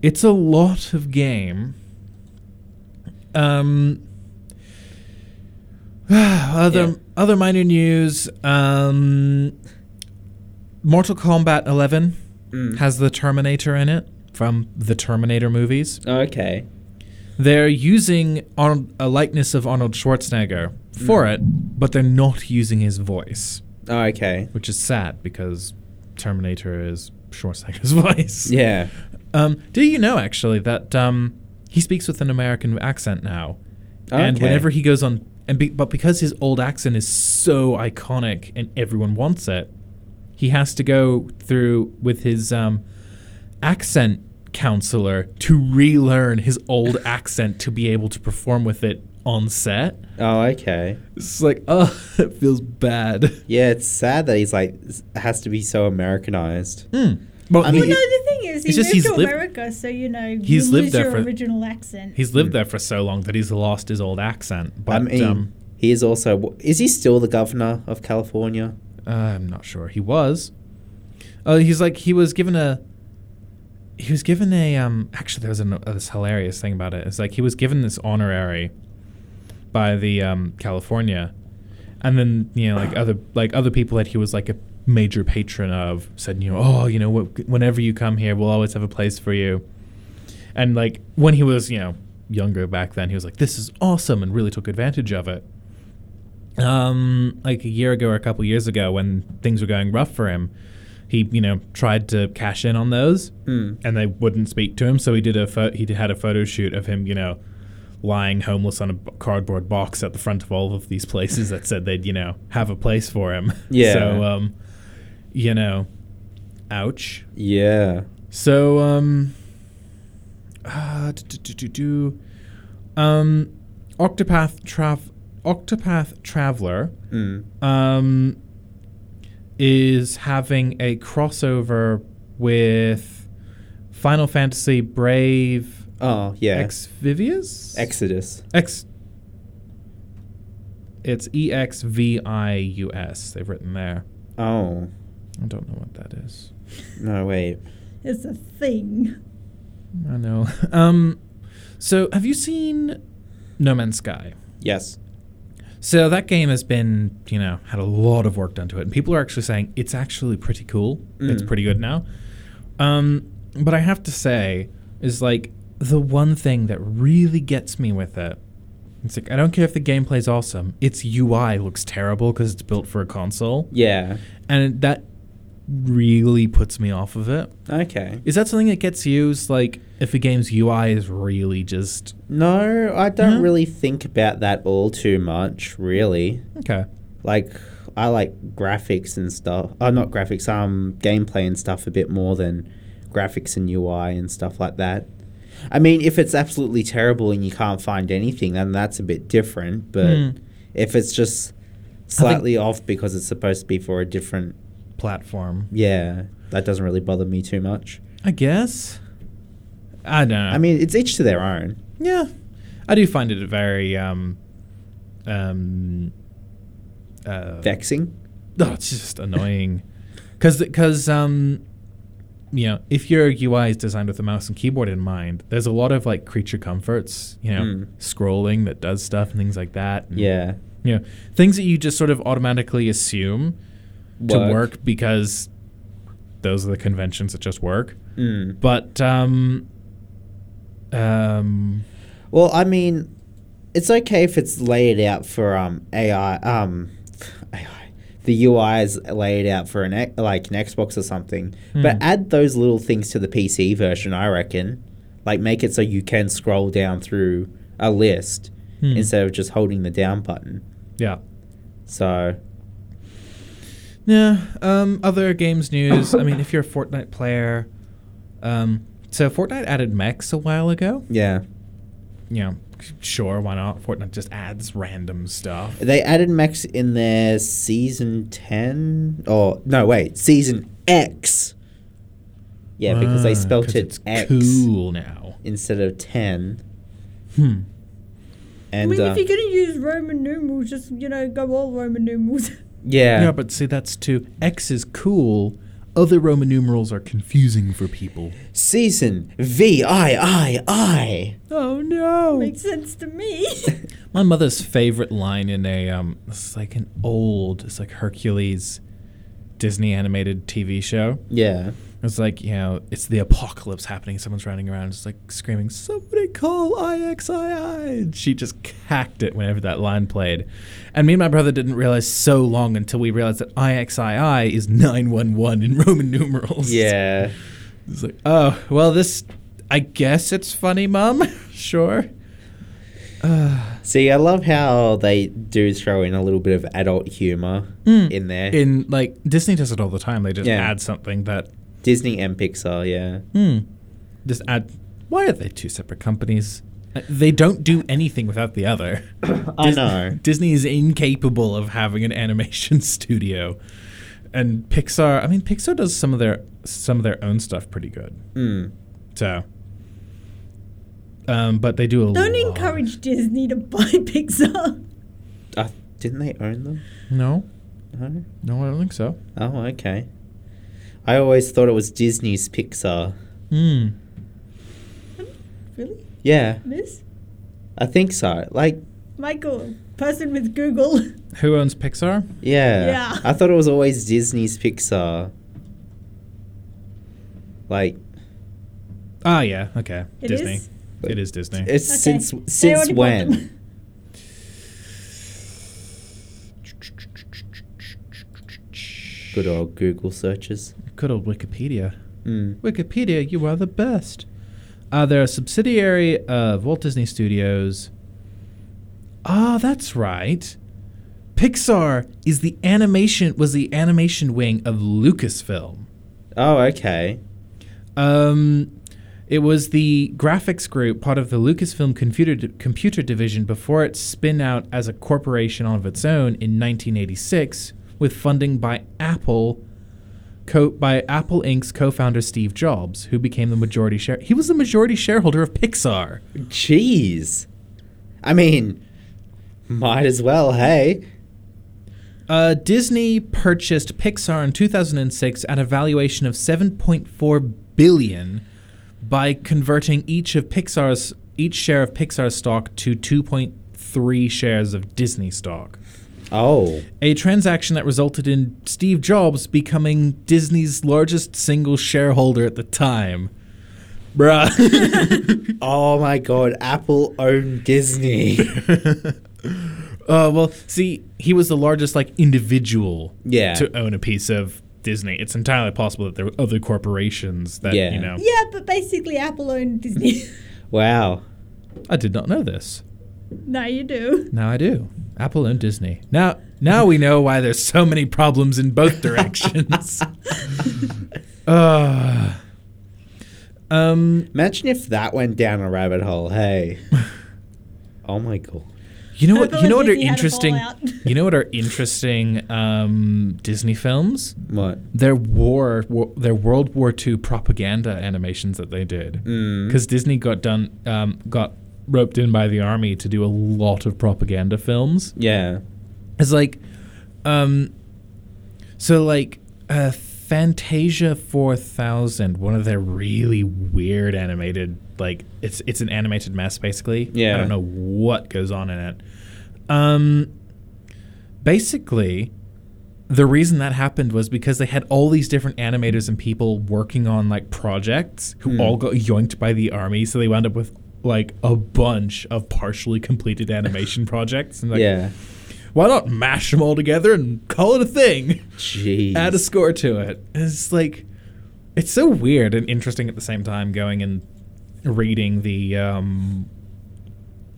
it's a lot of game. Um other Yeah. other minor news. Um, Mortal Kombat 11 Mm. has the Terminator in it from the Terminator movies. Okay. They're using Arnold, a likeness of Arnold Schwarzenegger for Mm. it, but they're not using his voice, Oh, okay. which is sad because Terminator is Schwarzenegger's voice. Yeah. Um, do you know actually that um, he speaks with an American accent now, okay. and whenever he goes on, and be, but because his old accent is so iconic and everyone wants it, he has to go through with his um, accent counselor to relearn his old accent to be able to perform with it on set. Oh, okay. It's like, oh, it feels bad. Yeah, it's sad that he's like has to be so Americanized. Hmm. Well, I mean, Well, no, the thing is, he It's just moved he's to lived- America, so you know He's you lived lose there your for- original accent. he's lived there for so long that he's lost his old accent. But I mean, um, he is also. Is he still the governor of California? Uh, I'm not sure. He was. Oh, he's like he was given a. He was given a um. Actually, there was an, uh, this hilarious thing about it. It's like he was given this honorary by the um California, and then you know like other like other people that he was like a major patron of said you know oh you know wh- whenever you come here we'll always have a place for you, and like when he was you know younger back then he was like this is awesome and really took advantage of it um, like a year ago or a couple years ago when things were going rough for him, he you know tried to cash in on those, Hmm. and they wouldn't speak to him. So he did a pho- he had a photo shoot of him, you know, lying homeless on a cardboard box at the front of all of these places that said they'd you know have a place for him. Yeah. So um, you know, ouch. Yeah. So um, uh, do, do, do, do, do. um, Octopath Trav Octopath Traveler Mm. um, is having a crossover with Final Fantasy Brave Oh yeah. Exvivius? Exodus. X. It's E X V I U S. They've written there. Oh I don't know what that is. no, wait. It's a thing. I know. Um, so have you seen No Man's Sky? Yes. So that game has been, you know, had a lot of work done to it, and people are actually saying it's actually pretty cool. It's Mm. pretty good now. Um, but I have to say, is like the one thing that really gets me with it. It's like I don't care if the gameplay's awesome. Its UI looks terrible because it's built for a console, Yeah. and that really puts me off of it. Okay. Is that something that gets used? Like if a game's UI is really just No, I don't really think about that all too much. Really. okay. Like I like graphics and stuff. Oh, not graphics. Um, gameplay and stuff a bit more than graphics and UI and stuff like that. I mean, if it's absolutely terrible and you can't find anything, then that's a bit different. But Hmm. if it's just slightly off because it's supposed to be for a different, Platform. yeah, that doesn't really bother me too much. I guess. I don't know. I mean, it's each to their own. yeah, I do find it very um, um, uh, Vexing. oh, it's just annoying, because because um, you know, if your UI is designed with a mouse and keyboard in mind, there's a lot of like creature comforts, you know, Mm. scrolling that does stuff and things like that. and, Yeah. you know, things that you just sort of automatically assume to work because those are the conventions that just work. Mm. But um, um, Well, I mean, it's okay if it's laid out for um AI um AI. The UI is laid out for an like an Xbox or something, but Hmm. add those little things to the PC version. I reckon, like make it so you can scroll down through a list Hmm. instead of just holding the down button. yeah. So Yeah. Um, other games news. I mean, if you're a Fortnite player, um, so Fortnite added mechs a while ago. yeah, know, sure, why not? Fortnite just adds random stuff. they added mechs in their season ten. Or no, wait, season X. Yeah, because they Ah, spelt 'cause it it's X cool now. instead of ten. Hmm. And I mean, uh, if you're going to use Roman numerals, just, you know, go all Roman numerals. yeah, Yeah, but see, that's too. X is cool other Roman numerals are confusing for people. Season V I I I. Oh no! Makes sense to me. My mother's favorite line in a um, it's like an old, it's like Hercules, Disney animated TV show. Yeah. It's like you know, it's the apocalypse happening. Someone's running around, just like screaming, "Somebody call IXII!" And she just cacked it whenever that line played. And me and my brother didn't realize so long until we realized that IXII is nine one one in Roman numerals. Yeah. It's like, oh well, this. I guess it's funny, Mum. sure. See, I love how they do throw in a little bit of adult humor hmm. in there. In like Disney does it all the time. They just Yeah. add something that Disney and Pixar, yeah. Hmm. Just add. Why are they two separate companies? Uh, They don't do anything without the other. I know. Disney is incapable of having an animation studio, and Pixar. I mean, Pixar does some of their some of their own stuff pretty good. Mm. So, um, but they do a Don't lot. encourage Disney to buy Pixar. Uh, didn't they own them? No, No. no, I don't think so. Oh, okay. I always thought it was Disney's Pixar. Hmm. Really? Yeah, Miss? I think so. Like, Michael, person with Google. Who owns Pixar? yeah. Yeah. I thought it was always Disney's Pixar. Like, Ah, yeah. Okay, It Disney. is? It is Disney. it's Okay. since since when? Good old Google searches. Good old Wikipedia. Mm. Wikipedia, you are the best. Uh, they're a subsidiary of Walt Disney Studios. Ah, that's right. Pixar is the animation was the animation wing of Lucasfilm. Oh, okay. Um, it was the graphics group, part of the Lucasfilm computer computer division, before it spin out as a corporation of its own in 1986, with funding by Apple, co- by Apple Inc.'s co-founder Steve Jobs, who became the majority share. He was the majority shareholder of Pixar. Jeez. I mean, might as well, hey. Uh, Disney purchased Pixar in 2006 at a valuation of 7.4 billion by converting each of Pixar's each share of Pixar stock to 2.3 shares of Disney stock. Oh. A transaction that resulted in Steve Jobs becoming Disney's largest single shareholder at the time. Bruh. Oh my god, Apple owned Disney. Uh, well, see, he was the largest like individual Yeah. to own a piece of Disney. It's entirely possible that there were other corporations that Yeah. you know. Yeah, but basically Apple owned Disney. wow. I did not know this. Now you do. Now I do. Apple owned Disney. Now, now we know why there's so many problems in both directions. uh, um, Imagine if that went down a rabbit hole, hey. oh my god. you know what? You know what are Disney had a interesting? You know what are interesting? Um, Disney films. What? Their war, war, their World War II propaganda animations that they did, Mm. because Disney got done, um, got roped in by the army to do a lot of propaganda films. Yeah. It's like, um, so like, uh, Fantasia 4000, one of their really weird animated, like, it's it's an animated mess basically. Yeah. I don't know what goes on in it. Um, basically, the reason that happened was because they had all these different animators and people working on like projects who Hmm. all got yoinked by the army, so they wound up with like a bunch of partially completed animation projects. And like, yeah. why not mash them all together and call it a thing? Jeez. Add a score to it. It's like, it's so weird and interesting at the same time going and reading the um,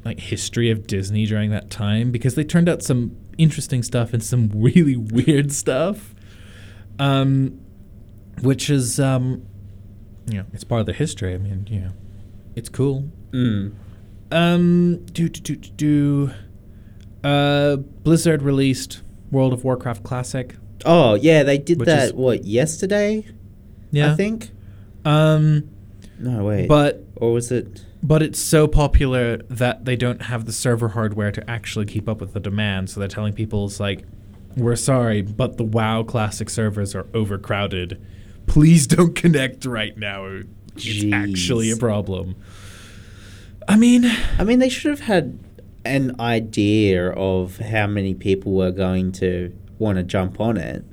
like history of Disney during that time because they turned out some interesting stuff and some really weird stuff. Um, which is um, you know, it's part of the history. I mean, you know, it's cool. Mm. Um, do do do do do. Uh, Blizzard released World of Warcraft Classic. Oh, yeah, they did Which that, is- what, yesterday? Yeah. I think? Um, No, wait. but Or was it. but it's so popular that they don't have the server hardware to actually keep up with the demand. So they're telling people it's like, we're sorry, but the WoW Classic servers are overcrowded. please don't connect right now. It's Jeez. actually a problem. I mean, I mean, they should have had an idea of how many people were going to want to jump on it.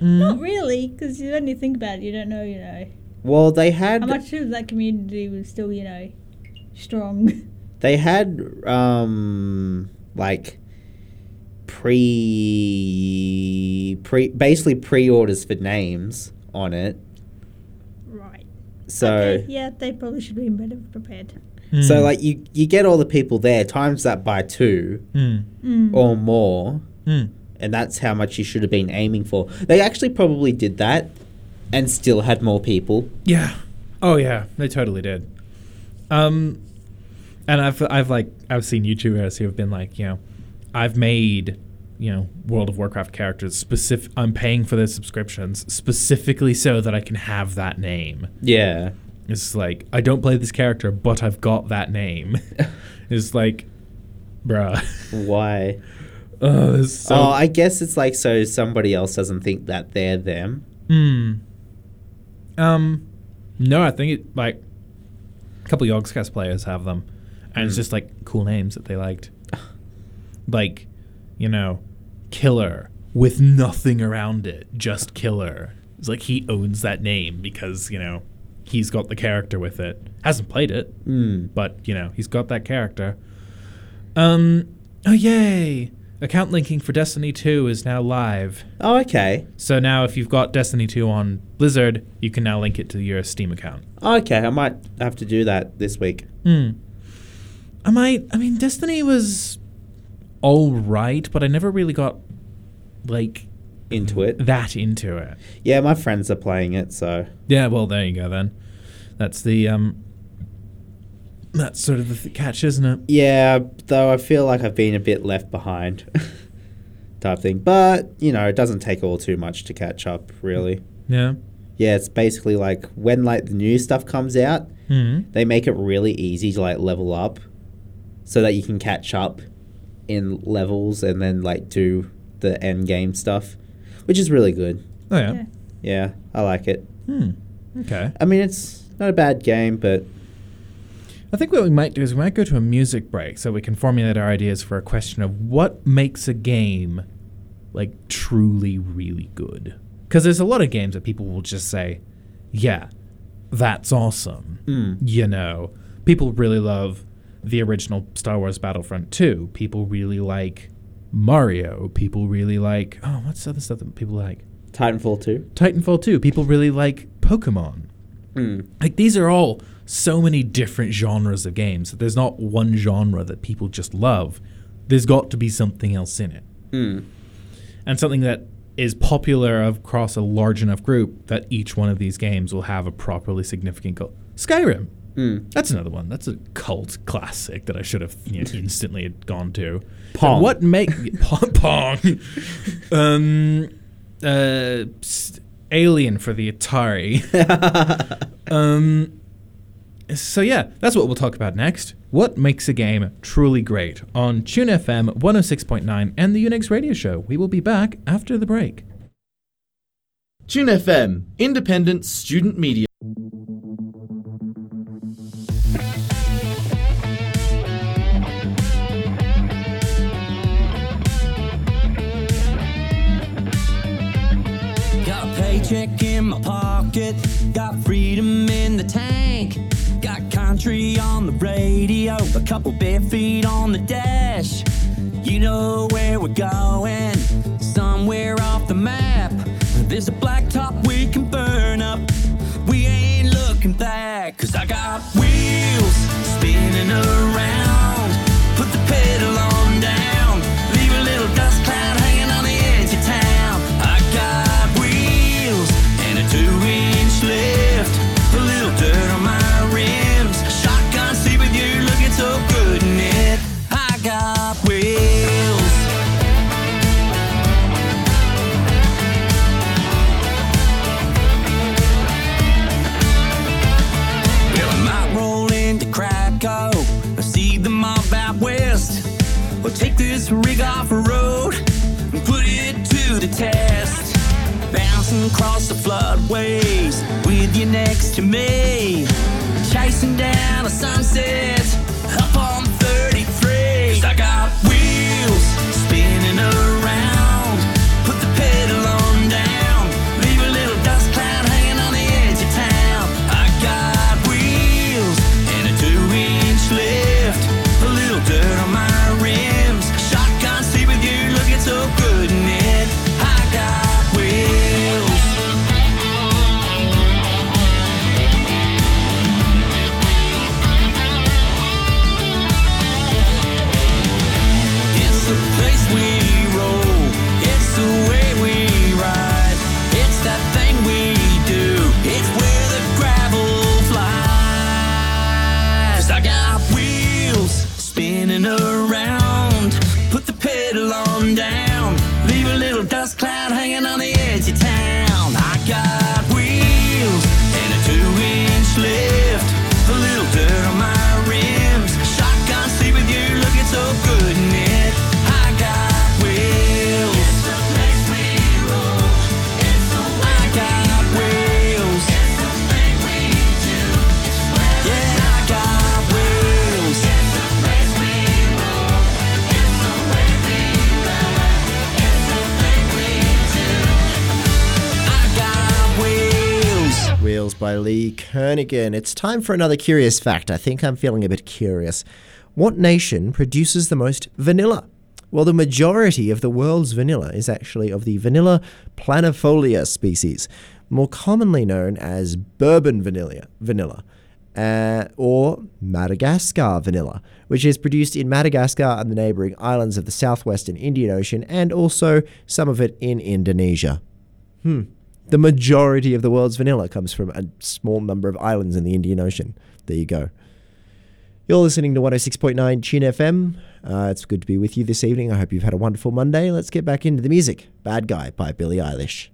Not really, because you only think about it, you don't know, you know, Well, they had how much of that community was still, you know, strong. they had um like pre pre basically pre-orders for names on it. right. So Okay, yeah, they probably should have been better prepared. So like you you get all the people there times that by 2 Mm. Mm. or more Mm. and that's how much you should have been aiming for. They actually probably did that and still had more people. Yeah. Oh yeah, they totally did. Um, and I've I've like I've seen YouTubers who have been like, you know, I've made you know World of Warcraft characters specific. I'm paying for their subscriptions specifically so that I can have that name. Yeah. It's like I don't play this character, but I've got that name. it's like, bruh. Why? oh, so. oh, I guess it's like so somebody else doesn't think that they're them. Hmm. Um, no, I think it like a couple of Yogscast players have them, and it's Hmm. just like cool names that they liked, like you know, Killer with nothing around it, just Killer. It's like he owns that name because you know he's got the character with it. Hasn't played it, Mm. but you know he's got that character. Um. Oh yay! Account linking for Destiny 2 is now live. Oh, okay. So now, if you've got Destiny 2 on Blizzard, you can now link it to your Steam account. Okay, I might have to do that this week. Hmm. I might. I mean, Destiny was all right, but I never really got like Into it. that into it. Yeah, my friends are playing it, so Yeah. Well, there you go. Then that's the um. That's sort of the th- catch, isn't it? yeah. Though I feel like I've been a bit left behind, type thing. But you know, it doesn't take all too much to catch up, really. Yeah. Yeah, it's basically like when like the new stuff comes out, Hmm. they make it really easy to like level up, so that you can catch up in levels and then like do the end game stuff, which is really good. Oh yeah. Yeah. Yeah, I like it. Hmm. Okay. I mean, it's not a bad game, but I think what we might do is we might go to a music break so we can formulate our ideas for a question of what makes a game like truly really good. Because there's a lot of games that people will just say, yeah, that's awesome. mm, You know, people really love the original Star Wars Battlefront 2. People really like Mario. People really like, oh, what's other stuff that people like? Titanfall 2. Titanfall 2. People really like Pokemon. Mm. Like these are all so many different genres of games. There's not one genre that people just love. There's got to be something else in it. Mm. And something that is popular across a large enough group that each one of these games will have a properly significant goal. Skyrim. Mm. That's another one. That's a cult classic that I should have you know, instantly had gone to. So Pong. what make Pong? Pong. um, uh, s- Alien for the Atari. um, so yeah, that's what we'll talk about next. What makes a game truly great on Tune FM 106.9 and the Unix Radio Show. We will be back after the break. Tune FM, independent student media. A paycheck in my pocket, got freedom in the tank. Got country on the radio, a couple bare feet on the dash. You know where we're going, somewhere off the map. There's a blacktop we can burn up. We ain't looking back, cause I got wheels spinning around. Put the pedal across the floodways with you next to me. Chasing down a sunset up on again. It's time for another curious fact. I think I'm feeling a bit curious. What nation produces the most vanilla? Well, the majority of the world's vanilla is actually of the vanilla planifolia species, more commonly known as bourbon vanilla, vanilla uh, or Madagascar vanilla, which is produced in Madagascar and the neighboring islands of the southwestern Indian Ocean, and also some of it in Indonesia. Hmm. The majority of the world's vanilla comes from a small number of islands in the Indian Ocean. There you go. You're listening to 106.9 Tune FM. Uh, it's good to be with you this evening. I hope you've had a wonderful Monday. Let's get back into the music. Bad Guy by Billie Eilish.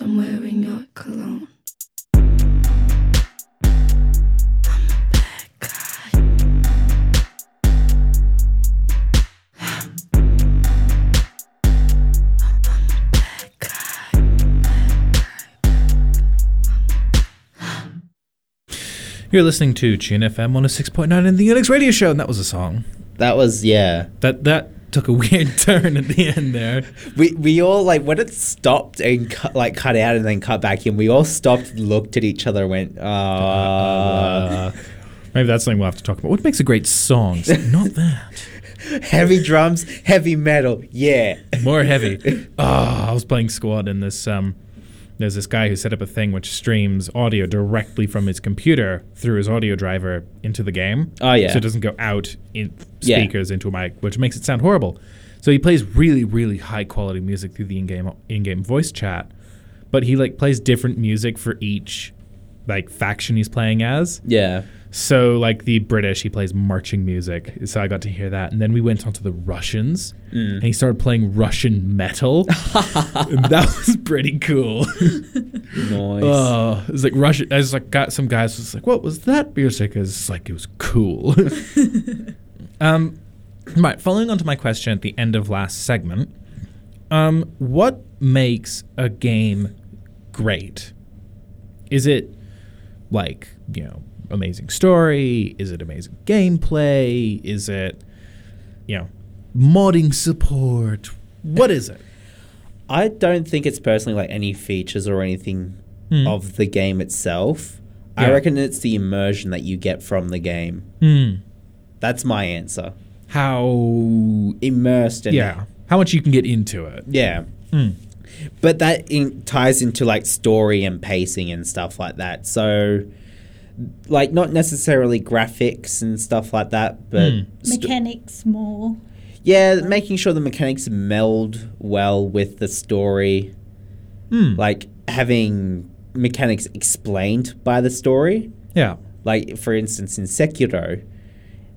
It's cause I'm wearing your cologne. I'm a bad guy. Bad guy. You're listening to Tune FM 106.9 in the Unix Radio Show, and that was a song. That was yeah. That that took a weird turn at the end there. We we all like when it stopped and cut, like cut out and then cut back in. We all stopped, looked at each other, and went, uh, Uh, maybe that's something we'll have to talk about. What makes a great song? Not that. heavy drums, heavy metal. Yeah. More heavy. Oh, I was playing squad in this um there's this guy who set up a thing which streams audio directly from his computer through his audio driver into the game. Oh, yeah. So it doesn't go out in Yeah. speakers into a mic, which makes it sound horrible. So he plays really, really high quality music through the in-game in-game voice chat, but he like plays different music for each like faction he's playing as. Yeah. So, like the British, he plays marching music. So I got to hear that. And then we went on to the Russians, Mm. and he started playing Russian metal. and that was pretty cool. Nice. Oh, it was like Russian. I was like, got some guys was like, what was that music? It's like it was cool. um, right. Following on to my question at the end of last segment, um, what makes a game great? Is it like you know amazing story? Is it amazing gameplay? Is it you know modding support? What is it? I don't think it's personally like any features or anything Hmm. of the game itself. I reckon it's the immersion that you get from the game. Hmm. That's my answer. How Immersed in yeah? How much you can get into it? Yeah. Hmm. But that in, ties into like story and pacing and stuff like that. So, like, not necessarily graphics and stuff like that, but Hmm. st- Mechanics more. yeah, making sure the mechanics meld well with the story. Hmm. Like having mechanics explained by the story. Yeah. Like, for instance, in Sekiro,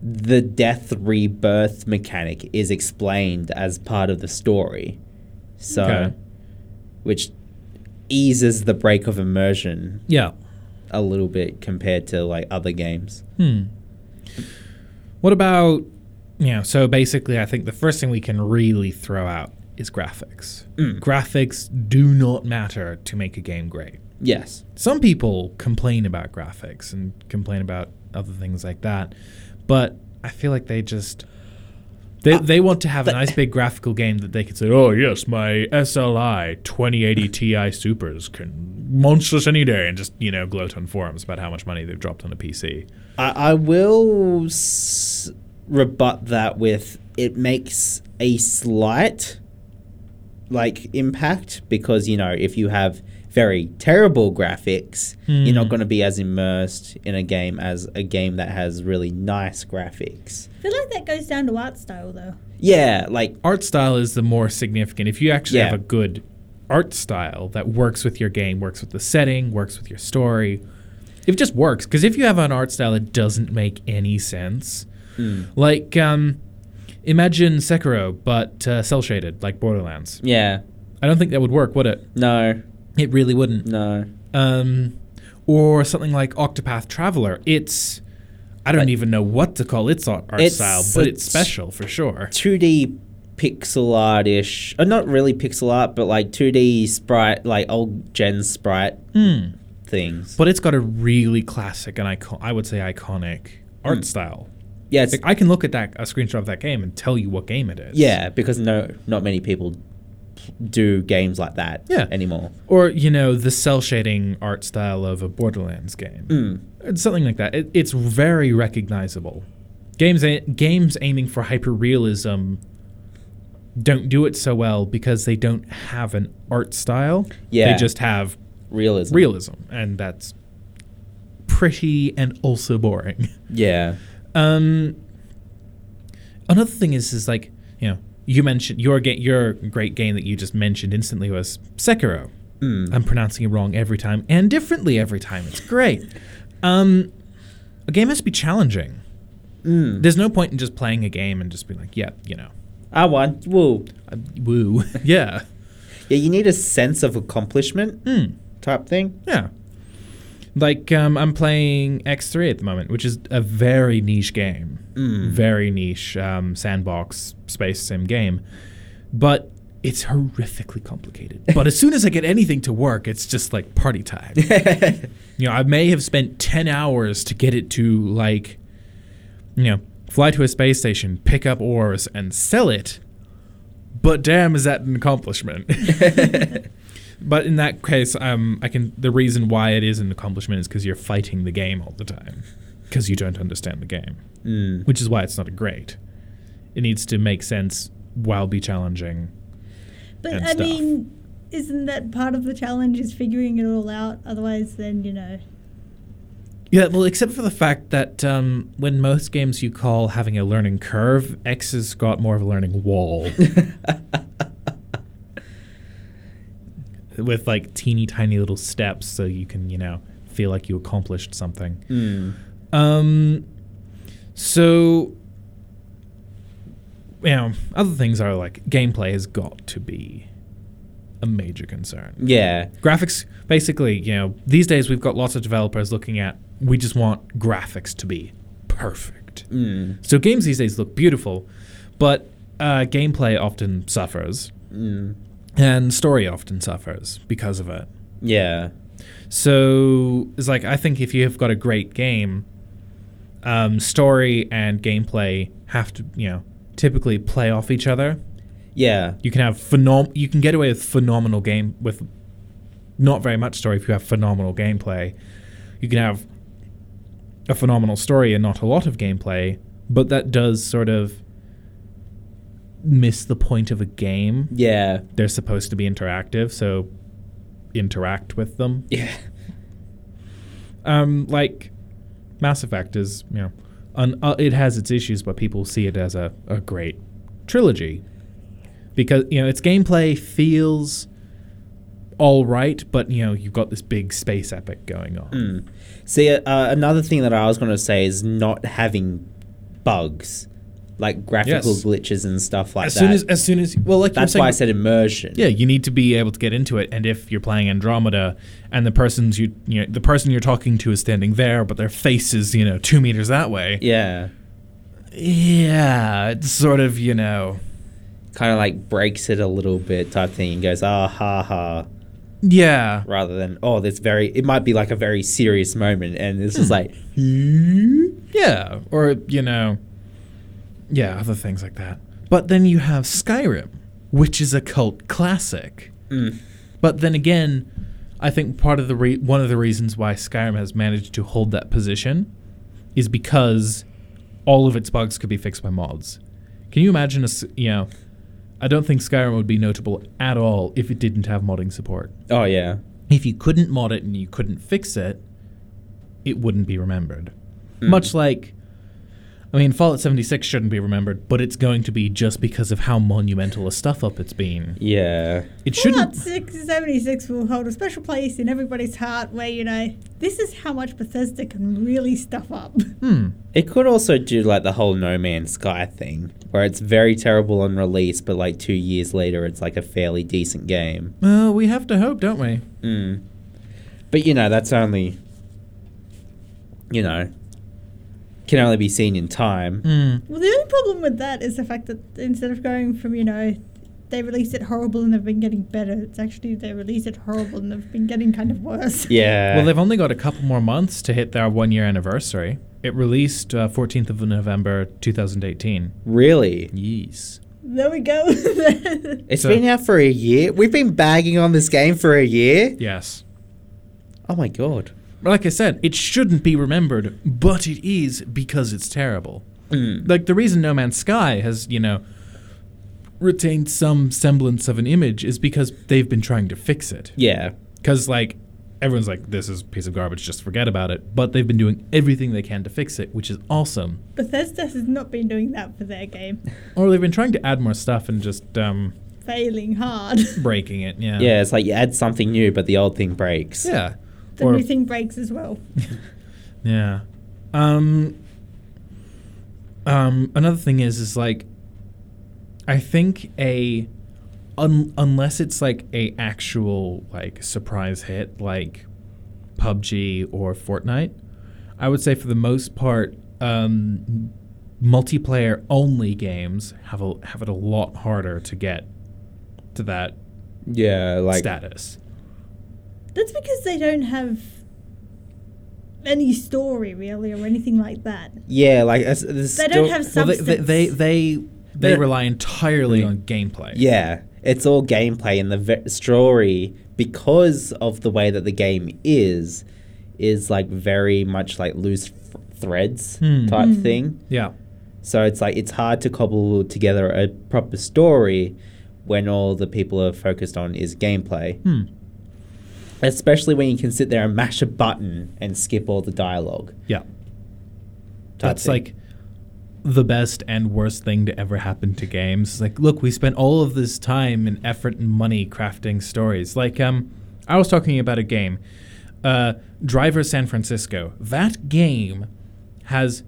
the death rebirth mechanic is explained as part of the story. So, Okay. which eases the break of immersion Yeah. A little bit compared to like other games. Hmm. What about you know? So basically, I think the first thing we can really throw out is graphics. Mm. Graphics do not matter to make a game great. Yes. Some people complain about graphics and complain about other things like that, but I feel like they just they, uh, they want to have a nice big graphical game that they can say, oh yes, my SLI 2080 Ti Supers can monstrous any day, and just you know gloat on forums about how much money they've dropped on a PC. I, I will s- rebut that with it makes a slight like impact because you know if you have very terrible graphics you're not Hmm. going to be as immersed in a game as a game that has really nice graphics I feel like that goes down to art style though. yeah like art style is the more significant. If you actually Yeah. have a good art style that works with your game, works with the setting, works with your story, if it just works. Because if you have an art style that doesn't make any sense, Hmm. like um, imagine Sekiro but uh, cel shaded, like Borderlands. yeah I don't think that would work, would it? no It really wouldn't. no Um, or something like Octopath Traveler. It's I don't Like- even know what to call its art, art It's style, but it's special for sure. 2d pixel art-ish uh, not really pixel art but like 2d sprite like old gen sprite Hmm. things But it's got a really classic and icon- I would say iconic art Mm. style. yeah Like, I can look at that a screenshot of that game and tell you what game it is. Yeah, because no, not many people do games like that Yeah. anymore. Or you know the cel shading art style of a Borderlands game. Mm. Something like that. It, it's very recognizable. Games a- games aiming for hyperrealism don't do it so well because they don't have an art style. Yeah. They just have Realism. realism, and that's pretty and also boring. Yeah. Um, another thing is, is like you know, you mentioned your game, your great game that you just mentioned instantly was Sekiro. Mm. I'm pronouncing it wrong every time and differently every time. It's great. Um, a game has to be challenging. Mm. There's no point in just playing a game and just being like, yeah, you know, I won. Woo. uh, woo, yeah, Yeah, you need a sense of accomplishment mm, type thing. yeah. Like um, I'm playing X3 at the moment, which is a very niche game, Mm. very niche um, sandbox space sim game, but it's horrifically complicated. but as soon as I get anything to work, it's just like party time. you know, I may have spent 10 hours to get it to like, you know, fly to a space station, pick up ores, and sell it. But damn, is that an accomplishment? but in that case, um, I can. The reason why it is an accomplishment is because you're fighting the game all the time, because you don't understand the game, Mm. which is why it's not a great. It needs to make sense while be challenging. But and I stuff. mean, isn't that part of the challenge is figuring it all out? Otherwise, then you know. Yeah, well, except for the fact that um, when most games you call having a learning curve, X has got more of a learning wall. With like teeny tiny little steps so you can, you know, feel like you accomplished something. Mm. Um, so, you know, other things are like gameplay has got to be a major concern Yeah. graphics basically you know these days we've got lots of developers looking at we just want graphics to be perfect Mm. so games these days look beautiful but uh, gameplay often suffers Mm. And story often suffers because of it Yeah. so it's like i think if you have got a great game um, story and gameplay have to you know typically play off each other Yeah. you can have phenom- you can get away with phenomenal game with not very much story if you have phenomenal gameplay. You can have a phenomenal story and not a lot of gameplay, but that does sort of miss the point of a game. Yeah. They're supposed to be interactive, so interact with them. Yeah. Um, like Mass Effect is, you know, un- uh, it has its issues, but people see it as a, a great trilogy because you know its gameplay feels all right, but you know you've got this big space epic going on. Mm. See, uh, another thing that I was going to say is not having bugs, like graphical Yes. glitches and stuff like as that. soon as as soon as well, like That's saying- why I said immersion. Yeah, you need to be able to get into it, and if you're playing Andromeda, and the person's you, you know, the person you're talking to is standing there, but their face is you know two meters that way. Yeah. Yeah, it's sort of you know, Kind of like breaks it a little bit type thing and goes, ah, ha, ha. yeah, Rather than, oh, this very, it might be like a very serious moment. And this Hmm. is like, yeah, or you know, yeah, other things like that. But then you have Skyrim, which is a cult classic. mm, But then again, I think part of the re- one of the reasons why Skyrim has managed to hold that position is because all of its bugs could be fixed by mods. Can you imagine a you know? I don't think Skyrim would be notable at all if it didn't have modding support. oh, yeah. If you couldn't mod it and you couldn't fix it, it wouldn't be remembered. Much like, I mean, Fallout 76 shouldn't be remembered, but it's going to be just because of how monumental a stuff up it's been. Yeah. It Fallout shouldn't. 6, 76 will hold a special place in everybody's heart where, you know, this is how much Bethesda can really stuff up. Hmm. It could also do like the whole No Man's Sky thing, where it's very terrible on release, but like two years later, it's like a fairly decent game. Well, we have to hope, don't we? Mm. But you know, that's only, you know, can only be seen in time. Hmm. Well, the only problem with that is the fact that instead of going from, you know, they released it horrible and they've been getting better, it's actually they released it horrible and they've been getting kind of worse. Yeah. Well, they've only got a couple more months to hit their one year anniversary. It released uh, 14th of November 2018. really? Yes. There we go. It's So- been out for a year. We've been bagging on this game for a year. Yes. Oh my god. Like I said, it shouldn't be remembered, but it is because it's terrible. Mm. Like the reason No Man's Sky has, you know, retained some semblance of an image is because they've been trying to fix it. Yeah. Because, like, everyone's like, this is a piece of garbage, just forget about it. But they've been doing everything they can to fix it, which is awesome. Bethesda has not been doing that for their game. Or they've been trying to add more stuff and just um, Failing hard. breaking it. Yeah. Yeah, it's like you add something new, but the old thing breaks. Yeah. The Or- new thing breaks as well. Yeah. Um Um, another thing is, is like, I think a, un, unless it's like a actual like surprise hit like PUBG or Fortnite, I would say for the most part, um, multiplayer only games have a have it a lot harder to get to that Yeah, like status. That's because they don't have any story really or anything like that. yeah, like it's, it's They don't still- have Well, they substance. they they they, they They're- rely entirely on gameplay. Yeah, it's all gameplay, and the ve- story, because of the way that the game is, is like very much like loose f- threads Hmm. type Hmm. thing. Yeah. So it's like it's hard to cobble together a proper story when all the people are focused on is gameplay. Hmm. Especially when you can sit there and mash a button and skip all the dialogue. Yeah. That's thing. like the best and worst thing to ever happen to games. It's like, look, we spent all of this time and effort and money crafting stories. Like, um, I was talking about a game, uh, Driver San Francisco. That game has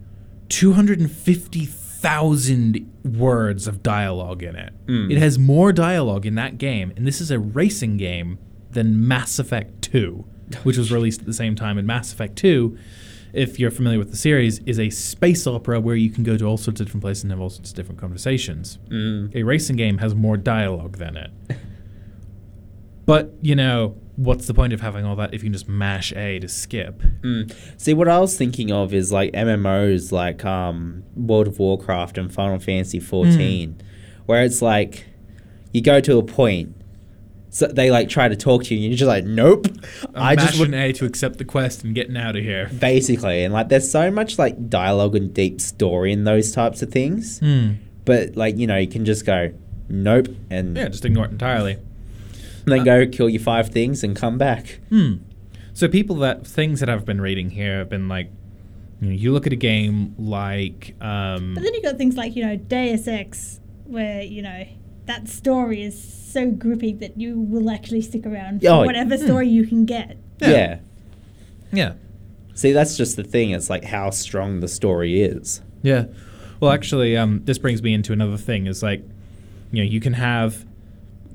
250,000 words of dialogue in it. It has more dialogue in that game, and this is a racing game than Mass Effect 2, which was released at the same time. And Mass Effect 2, if you're familiar with the series, is a space opera where you can go to all sorts of different places and have all sorts of different conversations. A racing game has more dialogue than it. but, you know, what's the point of having all that if you can just mash A to skip? Mm. See, what I was thinking of is like MMOs like um, World of Warcraft and Final Fantasy 14, where it's like you go to a point, so they like try to talk to you, and you're just like, nope. I I just mashing would A to accept the quest and getting out of here. basically, and like there's so much like dialogue and deep story in those types of things, Hmm. but like you know you can just go, nope, and Yeah, just ignore it entirely. And then go kill your five things and come back. Hmm. So people that things that I've been reading here have been like, you know, you look at a game like, um, But then you got things like, you know, Deus Ex, where, you know, that story is so gripping that you will actually stick around for Oh, whatever story you can get. Yeah. yeah. yeah, See, that's just the thing. It's like how strong the story is. yeah. Well, actually, um, this brings me into another thing. Is like, you know, you can have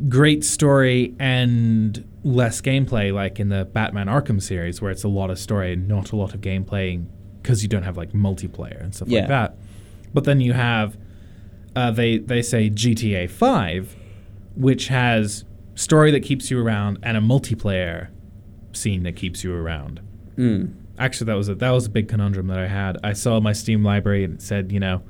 great story and less gameplay, like in the Batman Arkham series, where it's a lot of story and not a lot of gameplay, because you don't have like multiplayer and stuff Yeah. like that. But then you have, uh, they they say GTA Five, which has story that keeps you around and a multiplayer scene that keeps you around. Mm. Actually, that was a that was a big conundrum that I had. I saw my Steam library and it said, you know,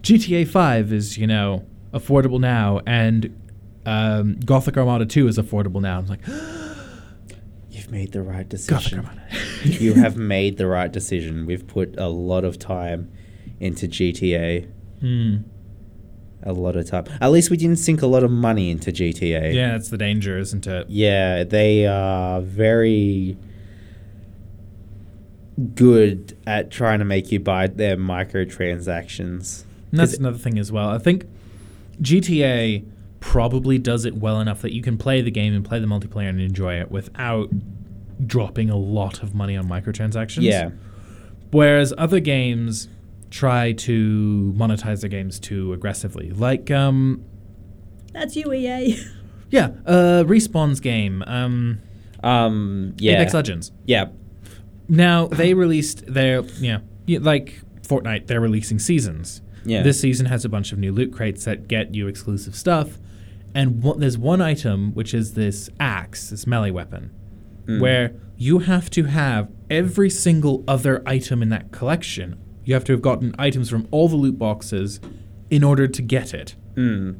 GTA Five is you know affordable now, and um, Gothic Armada Two is affordable now. I'm like, You've made the right decision. You have made the right decision. We've put a lot of time into GTA. Hmm. A lot of time. At least we didn't sink a lot of money into GTA. Yeah, that's the danger, isn't it? Yeah, they are very good at trying to make you buy their microtransactions. And that's another thing as well. I think GTA probably does it well enough that you can play the game and play the multiplayer and enjoy it without dropping a lot of money on microtransactions. Yeah. Whereas other games try to monetize their games too aggressively. Like um That's you, E yeah, uh Respawn's game, um Um. Yeah. Apex Legends. Yeah. Now they released their you know like Fortnite, they're releasing seasons. Yeah. This season has a bunch of new loot crates that get you exclusive stuff, and one, there's one item which is this axe, this melee weapon, Mm. where you have to have every single other item in that collection. You have to have gotten items from all the loot boxes in order to get it. Mm.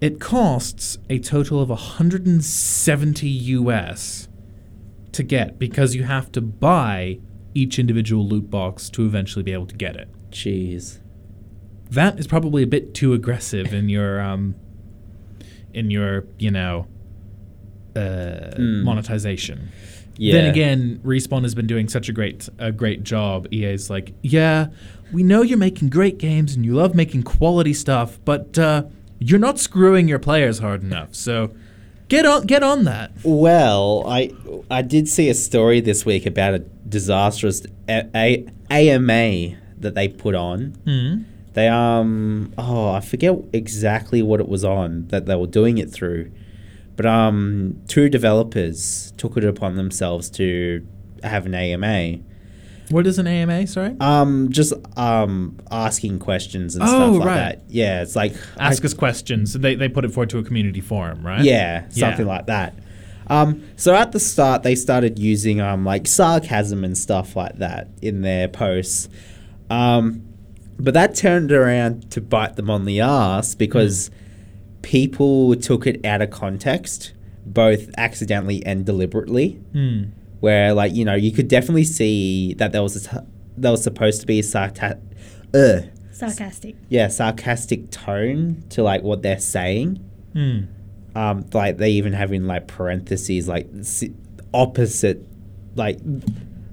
It costs a total of 170 US to get because you have to buy each individual loot box to eventually be able to get it. Jeez. That is probably a bit too aggressive in your um in your, you know, uh, Mm. monetization. Yeah. Then again, Respawn has been doing such a great a great job. EA's like, yeah, we know you're making great games and you love making quality stuff, but uh, you're not screwing your players hard enough. So get on get on that. Well, I I did see a story this week about a disastrous a- a- AMA that they put on. Mm. They um oh I forget exactly what it was on that they were doing it through, but um two developers took it upon themselves to have an AMA. What is an AMA? Sorry. Um, just um asking questions and Oh, stuff like right. that. Yeah, it's like Ask I- us questions. They they put it forward to a community forum, right? Yeah, something Yeah. like that. Um, so at the start, they started using um, like sarcasm and stuff like that in their posts. Um, but that turned around to bite them on the ass because people took it out of context, both accidentally and deliberately. Mm. Where, like, you know, you could definitely see that there was a t- there was supposed to be a sarta- uh, Sarcastic. yeah, sarcastic tone to like what they're saying Mm. um, like they even have in like parentheses like s- opposite like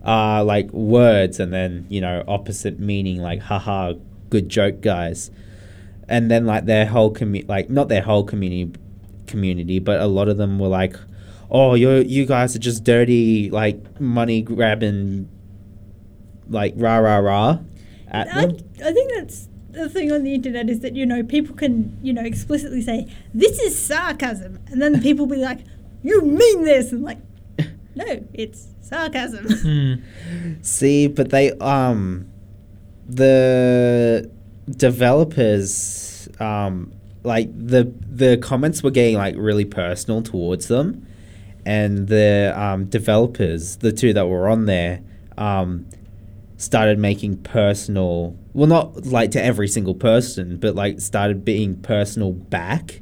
uh like words and then you know opposite meaning like haha good joke guys and then like their whole commu- like not their whole community community but a lot of them were like oh you you guys are just dirty like money grabbing like rah rah rah at I, them I think that's the thing on the internet is that you know people can you know explicitly say this is sarcasm, and then people be like, "You mean this?" and like, no, it's sarcasm. Mm. See, but they um the developers um like the the comments were getting like really personal towards them and the um developers, the two that were on there, um started making personal well not like to every single person, but like started being personal back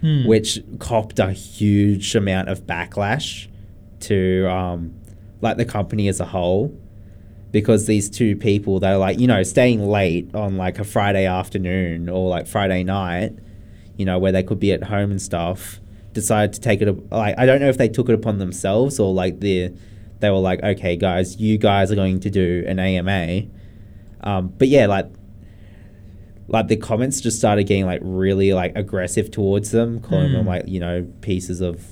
Hmm. which copped a huge amount of backlash to um, like the company as a whole because these two people that are like you know staying late on like a Friday afternoon or like Friday night, you know where they could be at home and stuff, decided to take it like I don't know if they took it upon themselves or like the they were like okay guys you guys are going to do an AMA, um, but yeah like like the comments just started getting like really like aggressive towards them, calling them Hmm. like you know pieces of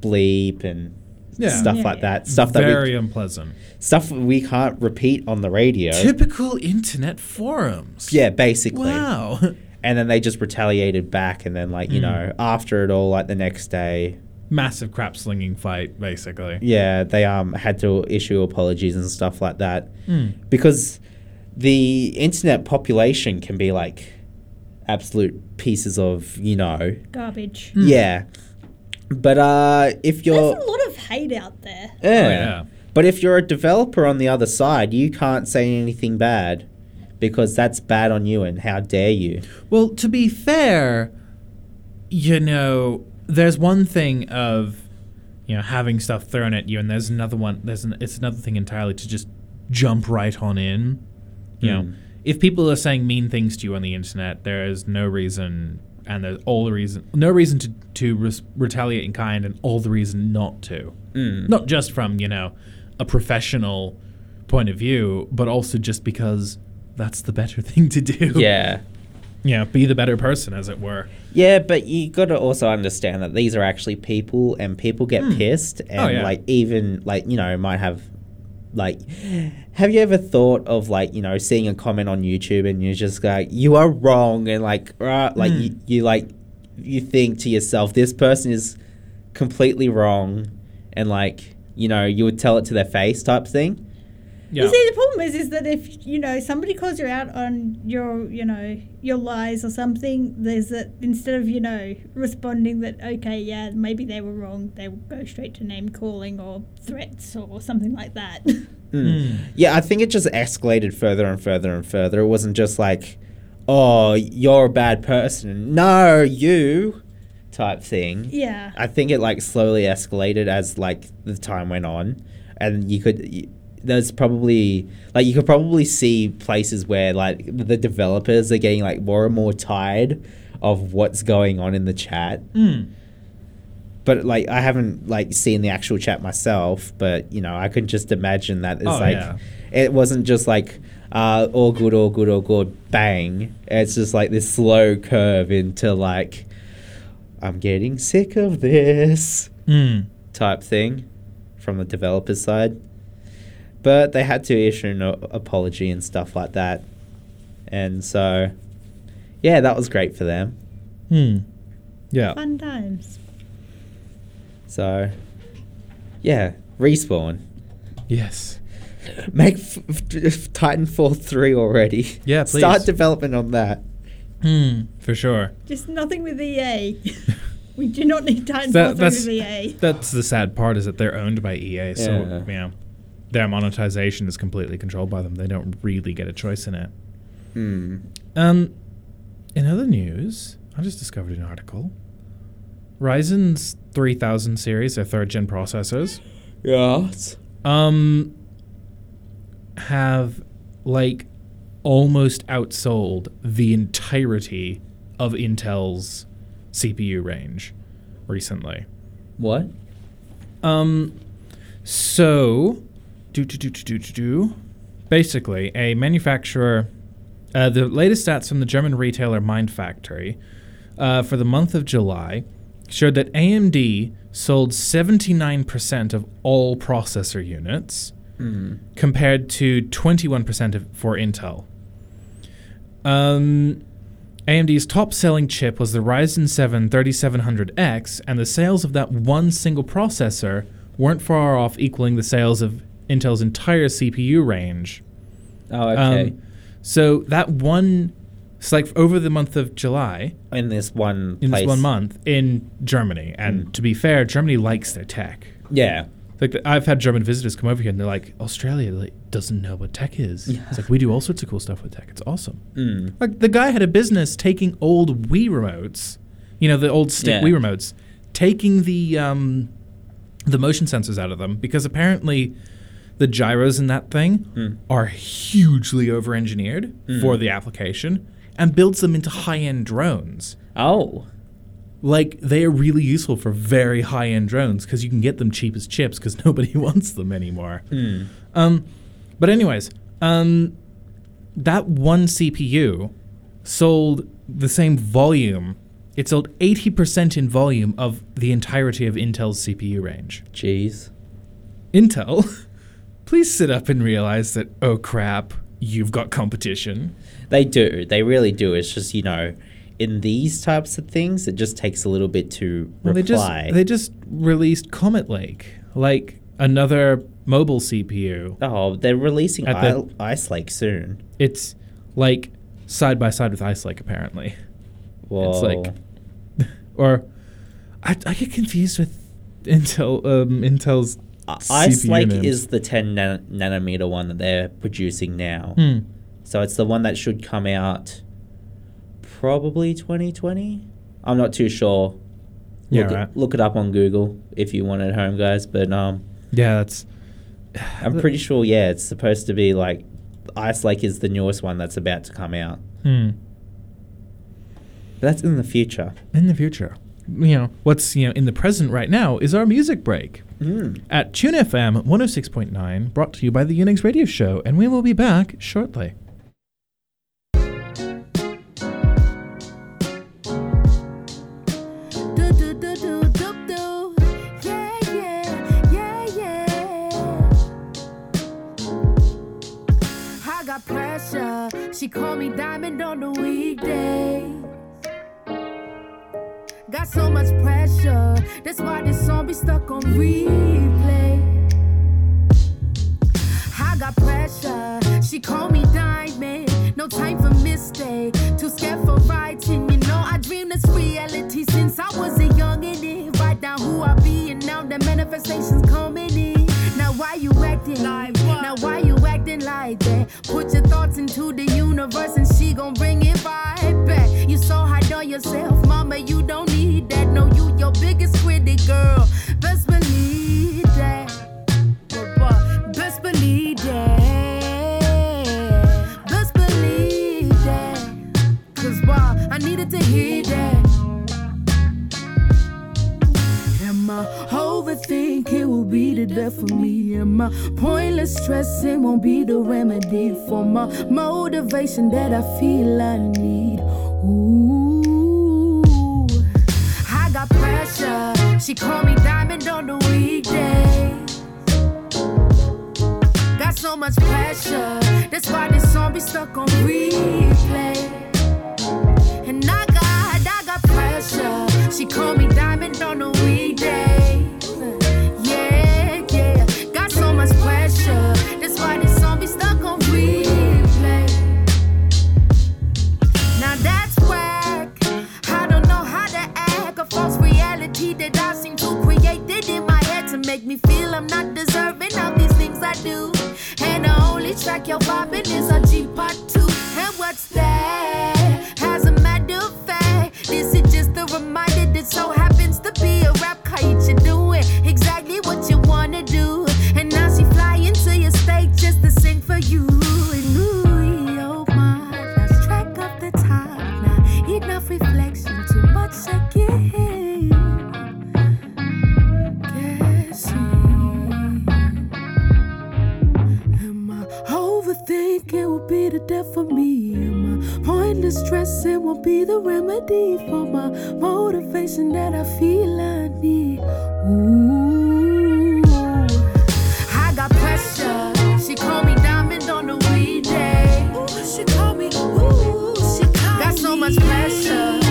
bleep and Yeah. stuff Yeah, like yeah. that. Stuff that Very we, unpleasant. stuff we can't repeat on the radio. Typical internet forums. yeah, basically. Wow. And then they just retaliated back, and then like you Hmm. know after it all, like the next day, Massive crap slinging fight, basically. yeah, they um had to issue apologies and stuff like that Mm. because the internet population can be like absolute pieces of you know Garbage. yeah. But uh, if you're There's a lot of hate out there. Yeah. Oh, yeah. But if you're a developer on the other side, you can't say anything bad because that's bad on you and how dare you. Well, to be fair, you know, there's one thing of you know having stuff thrown at you, and there's another one. There's an, it's another thing entirely to just jump right on in. You know, Mm. if people are saying mean things to you on the internet, there is no reason, and there's all the reason, no reason to to res- retaliate in kind, and all the reason not to. Mm. Not just from you know a professional point of view, but also just because that's the better thing to do. Yeah. Yeah, be the better person, as it were. Yeah, but you got to also understand that these are actually people and people get pissed and Oh, yeah. like even like, you know, might have like have you ever thought of like, you know, seeing a comment on YouTube and you're just like you are wrong and like uh, like you, you like you think to yourself this person is completely wrong and like, you know, you would tell it to their face type thing. Yeah. You see, the problem is, is that if you know somebody calls you out on your, you know, your lies or something, there's that instead of you know responding that okay, yeah, maybe they were wrong, they will go straight to name calling or threats or something like that. Mm. Yeah, I think it just escalated further and further and further. It wasn't just like, oh, you're a bad person. No, you type thing. yeah. I think it like slowly escalated as like the time went on, and you could. There's probably like you could probably see places where like the developers are getting like more and more tired of what's going on in the chat. Mm. But like I haven't like seen the actual chat myself, but you know I could just imagine that it's Oh, like yeah. it wasn't just like uh, all good, all good, all good, bang. It's just like this slow curve into like I'm getting sick of this Mm. type thing from the developer's side. But they had to issue an a- apology and stuff like that. And so, yeah, that was great for them. Hmm. Yeah. Fun times. So, yeah, respawn. Yes. Make f- f- Titanfall 3 already. Yeah, Start development on that. Hmm. For sure. Just nothing with EA. we do not need Titanfall That- 3 that's- with EA. That's the sad part is that they're owned by EA, so Yeah. you know, their monetization is completely controlled by them. They don't really get a choice in it. Hmm. Um, in other news, I just discovered an article. Ryzen's 3000 series, their third gen processors, Yes. um, have like almost outsold the entirety of Intel's CPU range recently. What? Um, so, do do do do do do do. Basically, a manufacturer. Uh, the latest stats from the German retailer Mindfactory uh, for the month of July showed that AMD sold 79% of all processor units, compared to 21% of, for Intel. Um, AMD's top selling chip was the Ryzen 7 3700X, and the sales of that one single processor weren't far off equaling the sales of Intel's entire CPU range. Oh, okay. Um, so that one, it's like over the month of July, in this one in place. this one month in Germany, and to be fair, Germany likes their tech. Yeah. Like I've had German visitors come over here and they're like, Australia like, doesn't know what tech is. It's like we do all sorts of cool stuff with tech. It's awesome. Mm. Like the guy had a business taking old Wii remotes, you know, the old stick Yeah. Wii remotes, taking the um, the motion sensors out of them because apparently the gyros in that thing Mm. are hugely over engineered for the application and builds them into high end drones. Oh. Like they are really useful for very high end drones because you can get them cheap as chips because nobody wants them anymore. Mm. Um, but anyways, um, that one CPU sold the same volume. It sold eighty percent in volume of the entirety of Intel's CPU range. Jeez. Intel, please sit up and realize that oh crap, you've got competition. They do. They really do. It's just, you know, in these types of things, it just takes a little bit to Well, they just reply. they just released Comet Lake, like another mobile CPU. oh, they're releasing At the- Ice Lake soon. It's like side by side with Ice Lake, apparently. Whoa. It's like, or I, I get confused with Intel. Um, Intel's I- Ice CPU Lake names. is the 10 nan- nanometer one that they're producing now. Hmm. So it's the one that should come out probably 2020. I'm not too sure. Yeah, Look, it, look it up on Google if you want at home, guys. But um, Yeah, that's I'm pretty sure, yeah, it's supposed to be like Ice Lake is the newest one that's about to come out. hmm. But that's in the future. in the future. You know what's you know in the present right now is our music break Mm. at Tune FM 106.9, brought to you by the Unix Radio Show, and we will be back shortly. Do do do do do do. Yeah yeah yeah yeah. I got pressure. She called me diamond on the weekdays. Got so much pressure. That's why this song be stuck on replay. I got pressure. She call me diamond. No time for mistake. Too scared for writing. You know I dream this reality since I was a youngin'. Write down who I be and now the manifestations coming in. Now why you acting like Now why you acting like that? Put your thoughts into the universe and she gon' bring it right back. You so hard on yourself, mama. You don't need that. No, you your biggest critic, girl. Best believe that. Best believe that. Best believe that. Cause why? I needed to hear that. I overthink, it will be the death for me. And my pointless stressing won't be the remedy for my motivation that I feel I need. Ooh, I got pressure. She call me diamond on the weekday. Got so much pressure. That's why this song be stuck on replay. And I got, I got pressure. She call me diamond on the track you're vibing is a G part two. And what's that? think it will be the death for me. And my pointless stress, it won't be the remedy for my motivation that I feel I need. Ooh, I got pressure. She called me diamond on the weekday. Ooh, she called me. Ooh, she called got me. Got so much pressure.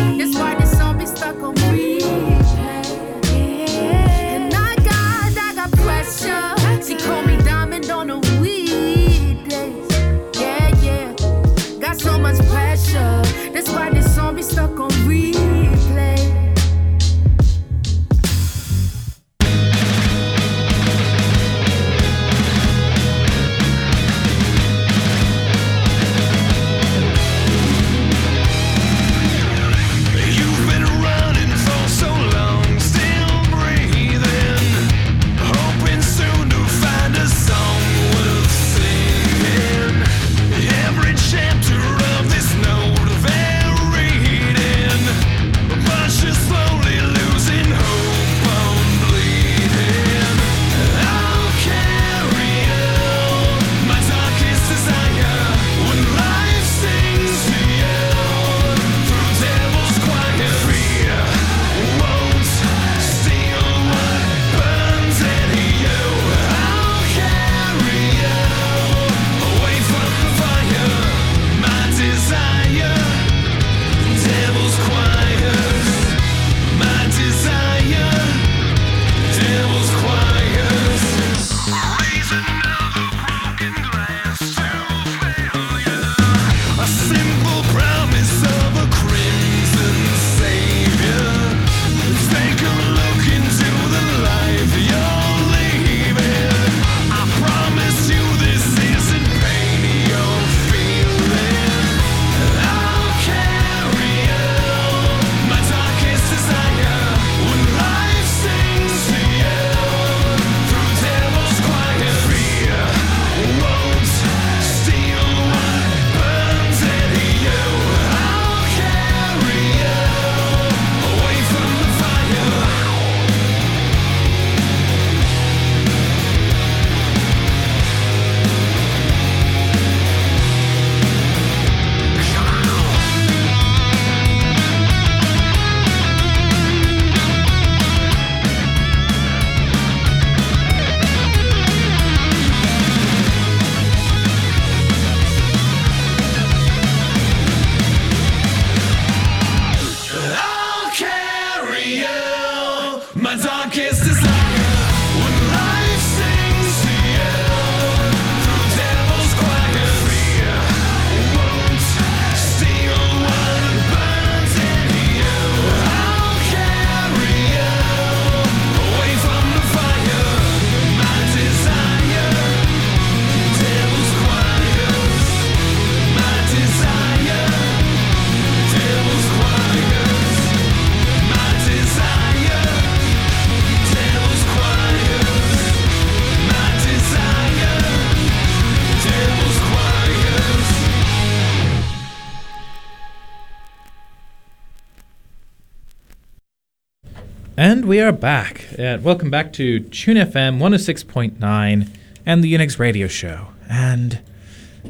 we are back. And welcome back to Tune FM 106.9 and the Unix Radio Show. And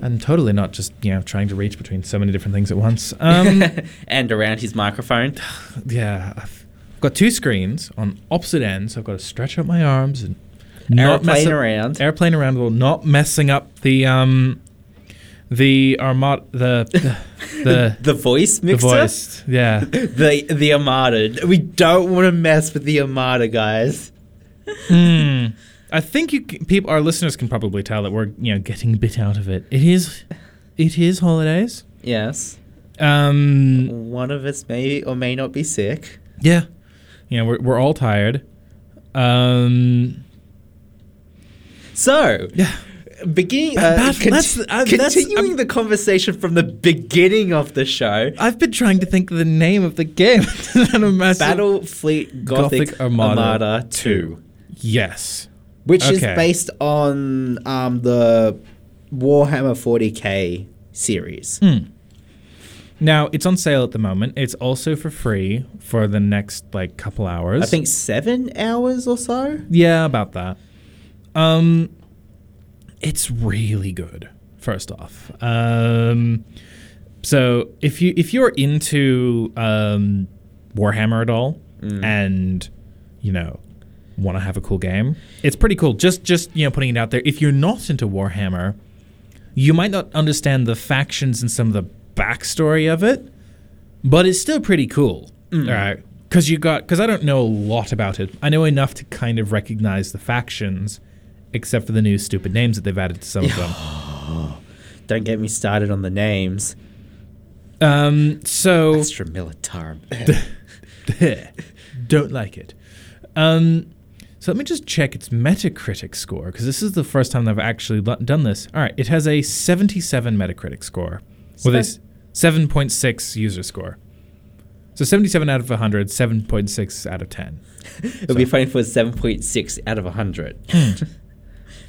I'm totally not just, you know, trying to reach between so many different things at once. Um, and around his microphone. Yeah. I've got two screens on opposite ends. I've got to stretch out my arms and not airplane up, around. Airplane around not messing up the um the armat the the the, The voice the mixer. voice yeah The the Armada. We don't want to mess with the Armada, guys. Hmm. I think you c- people our listeners can probably tell that we're you know getting a bit out of it. It is it is holidays. Yes. Um One of us may or may not be sick. yeah. You know, we're we're all tired. Um So, yeah. Beginning, uh, Bat- conti- let's- uh, continuing um, the conversation from the beginning of the show. I've been trying to think of the name of the game. Battlefleet Gothic, Gothic Armada Armada, 2. Yes. Which is based on um, the Warhammer 40k series. Hmm. Now it's on sale at the moment. It's also for free for the next like couple hours. I think seven hours or so. Yeah, about that. Um, it's really good. First off, um, so if you if you're into um, Warhammer at all, and you know want to have a cool game, it's pretty cool. Just just you know putting it out there. If you're not into Warhammer, you might not understand the factions and some of the backstory of it, but it's still pretty cool. All right. Because you got, because I don't know a lot about it. I know enough to kind of recognize the factions, except for the new stupid names that they've added to some of them. Don't get me started on the names. Um, so Astra Militarum. don't like it. Um, so let me just check its Metacritic score because this is the first time I've actually done this. All right, it has a 77 Metacritic score with a s- 7.6 user score. So 77 out of 100, 7.6 out of 10. It would be funny if it was 7.6 out of 100.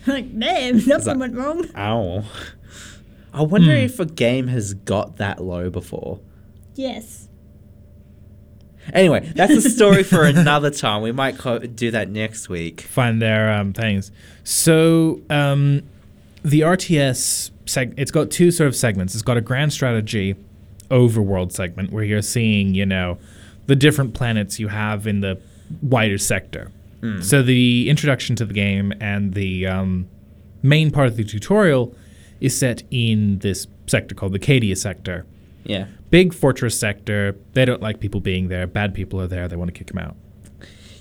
Like, damn, something went wrong. Ow. I wonder if a game has got that low before. Yes. Anyway, that's a story for another time. We might co- do that next week. find their um, things. So um, the RTS seg- it's got two sort of segments. It's got a grand strategy overworld segment where you're seeing, you know, the different planets you have in the wider sector. So the introduction to the game and the um, main part of the tutorial is set in this sector called the Cadia sector. Yeah. Big fortress sector. They don't like people being there. Bad people are there. They want to kick them out.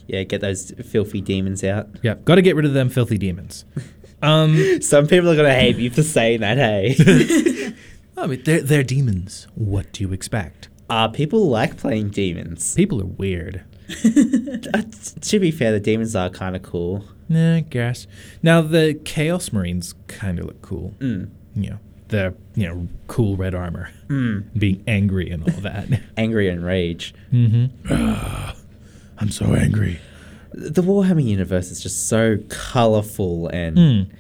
Yeah, get those filthy demons out. Yeah, got to get rid of them filthy demons. Um, Some people are going to hate me for saying that, hey. I mean, they're, they're demons. What do you expect? uh, people like playing demons. People are weird. Uh, to be fair, the demons are kind of cool. Nah, I guess. Now, the Chaos Marines kind of look cool. Mm. You know, they're, you know, cool red armor. Being angry and all that. Angry and rage. I'm so angry. The Warhammer universe is just so colorful and. Hmm.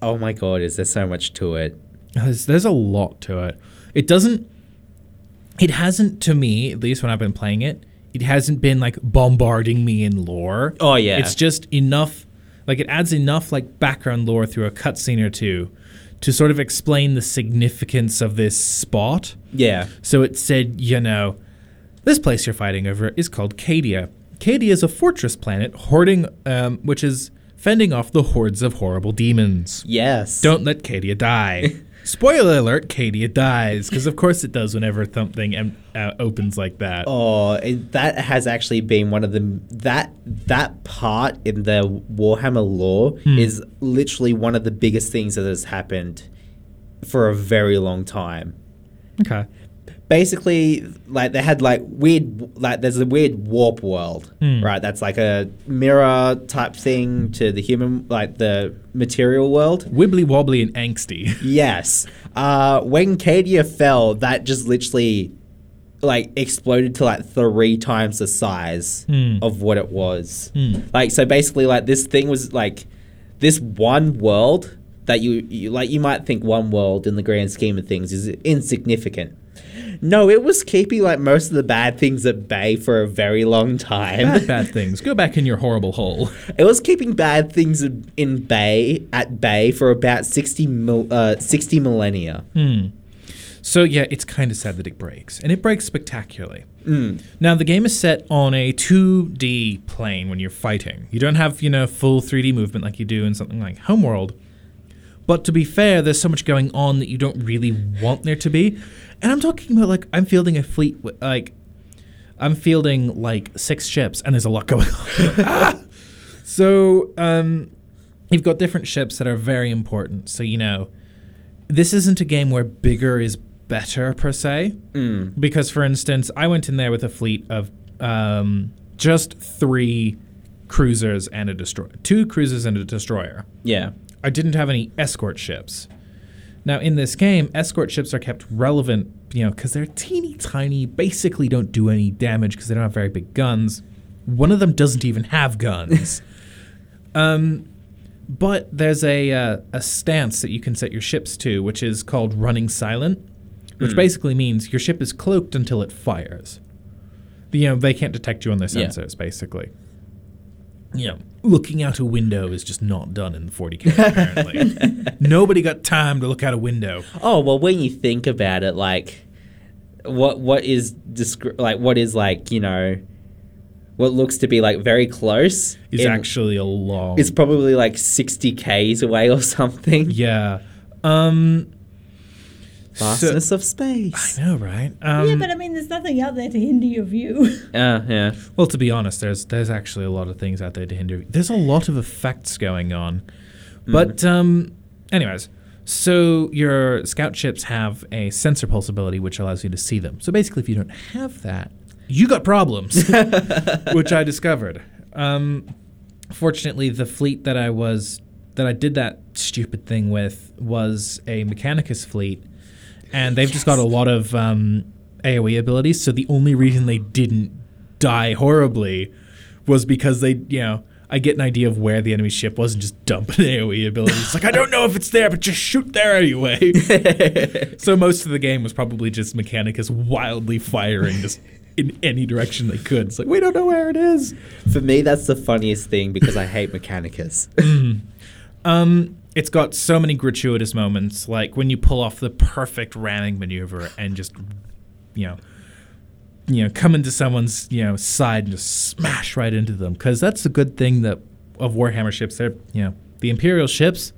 Oh my god, is there so much to it? There's, there's a lot to it. It doesn't. It hasn't, to me, at least when I've been playing it, it hasn't been like bombarding me in lore. Oh, yeah. It's just enough, like it adds enough like background lore through a cutscene or two to sort of explain the significance of this spot. Yeah. So it said, you know, this place you're fighting over is called Cadia. Cadia is a fortress planet hoarding, um, which is fending off the hordes of horrible demons. Yes. Don't let Cadia die. Spoiler alert: Cadia dies because, of course, it does whenever something em- uh, opens like that. Oh, it, that has actually been one of the that that part in the Warhammer lore Hmm. is literally one of the biggest things that has happened for a very long time. Okay. Basically, like they had like weird like there's a weird warp world, Hmm. right? That's like a mirror type thing to the human like the material world. Wibbly wobbly and angsty. Yes. Uh, when Cadia fell, that just literally like exploded to like three times the size Hmm. of what it was. Like so basically like this thing was like this one world that you, you like you might think one world in the grand scheme of things is insignificant. No, it was keeping like most of the bad things at bay for a very long time. bad, bad things. Go back in your horrible hole. It was keeping bad things in- bay at bay for about 60 mil, uh, 60 millennia. So yeah, it's kind of sad that it breaks, and it breaks spectacularly. Now the game is set on a 2D plane when you're fighting. You don't have you know full 3D movement like you do in something like Homeworld. But to be fair, there's so much going on that you don't really want there to be. And I'm talking about like I'm fielding a fleet like I'm fielding like six ships, and there's a lot going on. so um, you've got different ships that are very important. So you know, this isn't a game where bigger is better per se. Because, for instance, I went in there with a fleet of um, just three cruisers and a destroyer, two cruisers and a destroyer. Yeah. I didn't have any escort ships. Now, in this game, escort ships are kept relevant, you know, because they're teeny tiny, basically don't do any damage because they don't have very big guns. One of them doesn't even have guns. um, but there's a uh, a stance that you can set your ships to, which is called running silent, which basically means your ship is cloaked until it fires. You know, they can't detect you on their Yeah. sensors, basically. You know, looking out a window is just not done in the 40k. Apparently, nobody got time to look out a window. Oh well, when you think about it, like, what what is descri- like what is like you know, what looks to be like very close Is actually a long. it's probably like sixty k's away or something. yeah. Um. Vastness of space. I know, right? Um, yeah, but I mean, there's nothing out there to hinder your view. Uh, yeah. Well, to be honest, there's there's actually a lot of things out there to hinder. There's a lot of effects going on, but um, anyways, so your scout ships have a sensor pulse ability which allows you to see them. So basically, if you don't have that, you got problems, which I discovered. Um, fortunately, the fleet that I was that I did that stupid thing with was a Mechanicus fleet, and they've just got a lot of um, AOE abilities. So the only reason they didn't die horribly was because they, you know, I get an idea of where the enemy ship was and just dump an AOE ability. It's like I don't know if it's there, but just shoot there anyway. so most of the game was probably just Mechanicus wildly firing just in any direction they could. It's like we don't know where it is. For me, that's the funniest thing because I hate Mechanicus. Um, it's got so many gratuitous moments, like when you pull off the perfect ramming maneuver and just, you know, you know, come into someone's you know side and just smash right into them. Because that's the good thing that of Warhammer ships. They're you know the Imperial ships,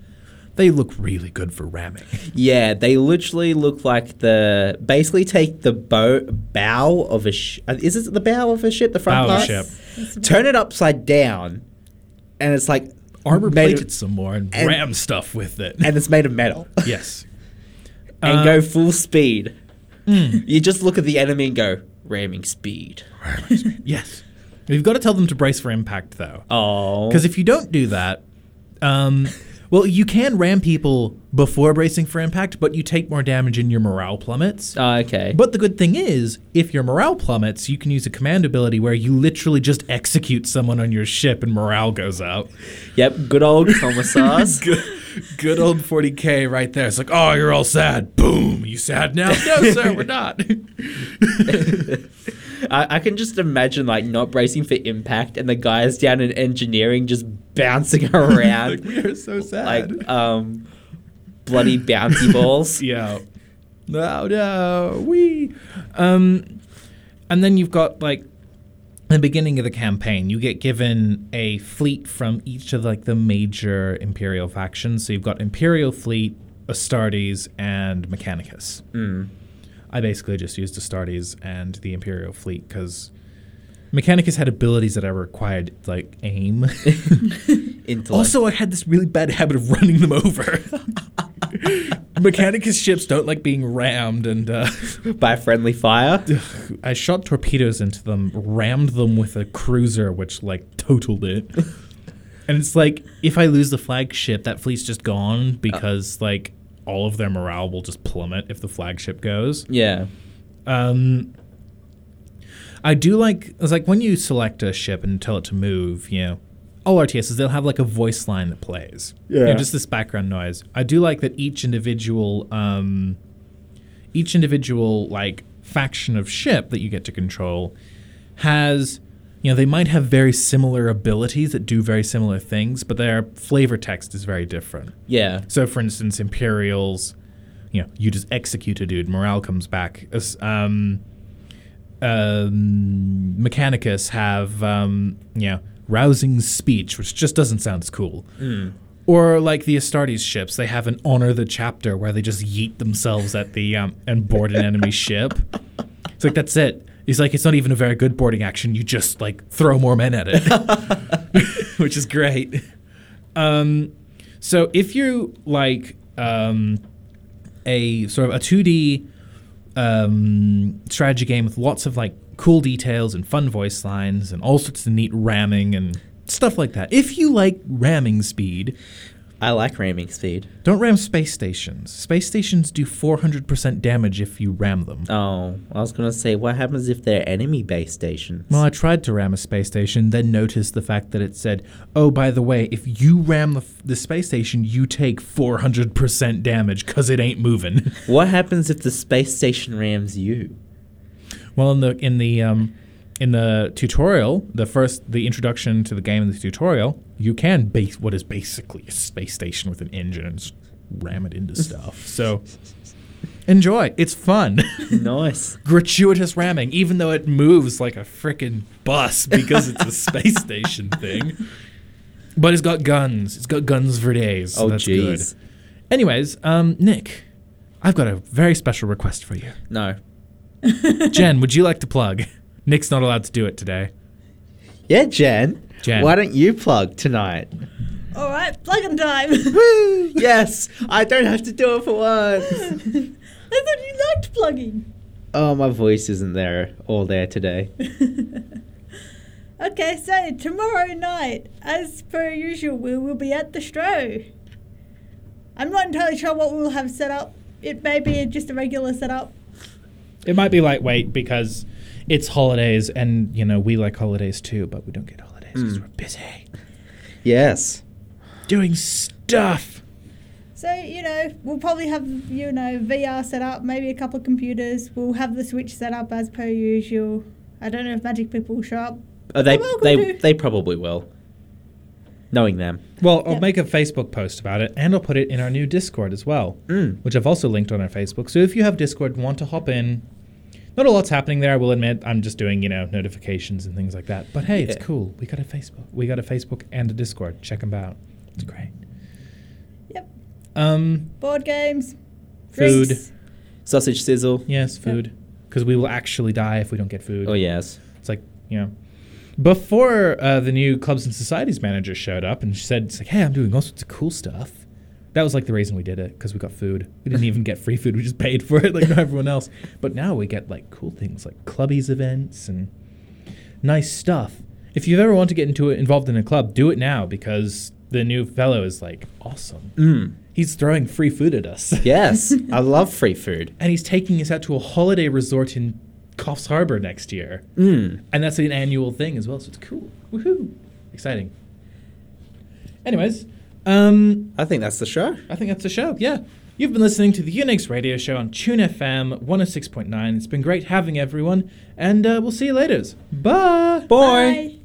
they look really good for ramming. yeah, they literally look like the basically take the bow bow of a sh- uh, is it the bow of a ship, the front Bow of a ship. Turn it upside down, and it's like Armor made plate it some more and, and- ram stuff with it. and it's made of metal. yes. and Uh, go full speed. You just look at the enemy and go ramming speed. Yes. You've got to tell them to brace for impact, though. Oh, Because if you don't do that, um, well, you can ram people before bracing for impact, but you take more damage and your morale plummets. oh, okay. But the good thing is, if your morale plummets, you can use a command ability where you literally just execute someone on your ship and morale goes up. yep, good old commissars. Good, good old 40k right there. It's like, oh, you're all sad. Boom. You sad now? No, sir, we're not. I, I can just imagine like not bracing for impact and the guys down in engineering just bouncing around we are so sad. like um bloody bouncy balls. Yeah. No, no, we. Um, and then you've got like the beginning of the campaign. You get given a fleet from each of like the major Imperial factions. So you've got Imperial fleet, Astartes, and Mechanicus. I basically just used Astartes and the Imperial fleet because Mechanicus had abilities that I required like aim. Also, I had this really bad habit of running them over. Mechanicus ships don't like being rammed, and uh, by friendly fire. I shot torpedoes into them, rammed them with a cruiser, which like totaled it. and it's like if I lose the flagship, that fleet's just gone because like all of their morale will just plummet if the flagship goes. Yeah. Um, I do like it's like when you select a ship and tell it to move, you know, all RTSs they'll have like a voice line that plays. Yeah. just this background noise. I do like that each individual um each individual like faction of ship that you get to control has you know, they might have very similar abilities that do very similar things, but their flavor text is very different. Yeah. So, for instance, Imperials, you know, you just execute a dude, morale comes back. Um, um, Mechanicus have, um, you know, rousing speech, which just doesn't sound as cool. Or like the Astartes ships, they have an honor the chapter where they just yeet themselves at the um, and board an enemy ship. It's like that's it. He's like, it's not even a very good boarding action. You just like throw more men at it, which is great. Um, so if you like um, a sort of a 2D um, strategy game with lots of like cool details and fun voice lines and all sorts of neat ramming and stuff like that. If you like ramming speed, I like ramming speed. don't ram space stations. Space stations do 400% damage if you ram them. Oh, I was gonna say, what happens if they're enemy base stations? Well, I tried to ram a space station, then noticed the fact that it said, "Oh, by the way, if you ram the, f- the space station, you take 400% damage because it ain't moving." what happens if the space station rams you? well, in the in the um, in the tutorial, the first the introduction to the game in the tutorial, you can base what is basically a space station with an engine and just ram it into stuff. So enjoy. It's fun. nice. Gratuitous ramming, even though it moves like a freaking bus because it's a space station thing. But it's got guns. It's got guns for days. So Oh, that's jeez. good. Anyways, um, Nick, I've got a very special request for you. No. Jen, would you like to plug? Nick's not allowed to do it today. Yeah, Jen. Jen. Why don't you plug tonight? All right, plug-in time. Woo! Yes, I don't have to do it for once. I thought you liked plugging. Oh, my voice isn't there all there today. Okay, so tomorrow night, as per usual, we will be at the Stro. I'm not entirely sure what we'll have set up. It may be just a regular setup. It might be lightweight because it's holidays, and you know we like holidays too, but we don't get holidays because we're busy Yes. doing stuff. So, you know, we'll probably have, you know, VR set up, maybe a couple of computers. We'll have the Switch set up as per usual. I don't know if Magic people will show up. Oh, they they to. they probably will. Knowing them. Well, I'll Yeah. make a Facebook post about it, and I'll put it in our new Discord as well, Mm. which I've also linked on our Facebook. So if you have Discord and want to hop in, not a lot's happening there. I will admit, I'm just doing you know notifications and things like that. But hey, it's cool. We got a Facebook. We got a Facebook and a Discord. Check them out. It's great. Yep. Um, Board games. Food. drinks. Sausage sizzle. yes, food, because we will actually die if we don't get food. Oh yes. It's like, you know, before uh, the new clubs and societies manager showed up and she said, it's like, hey, I'm doing all sorts of cool stuff. That was like the reason we did it because we got food. We didn't even get free food. We just paid for it like everyone else. But now we get like cool things like clubbies events and nice stuff. If you've ever wanted to get into it, involved in a club, do it now because the new fellow is like awesome. Mm. He's throwing free food at us. Yes. I love free food. and he's taking us out to a holiday resort in Coffs Harbor next year. Mm. And that's an annual thing as well, so it's cool. Woohoo! Exciting. Anyways, um, I think that's the show. I think that's the show. Yeah. You've been listening to the Unix radio show on Tune FM 106.9. It's been great having everyone, and uh, we'll see you later. Bye! Boy. Bye.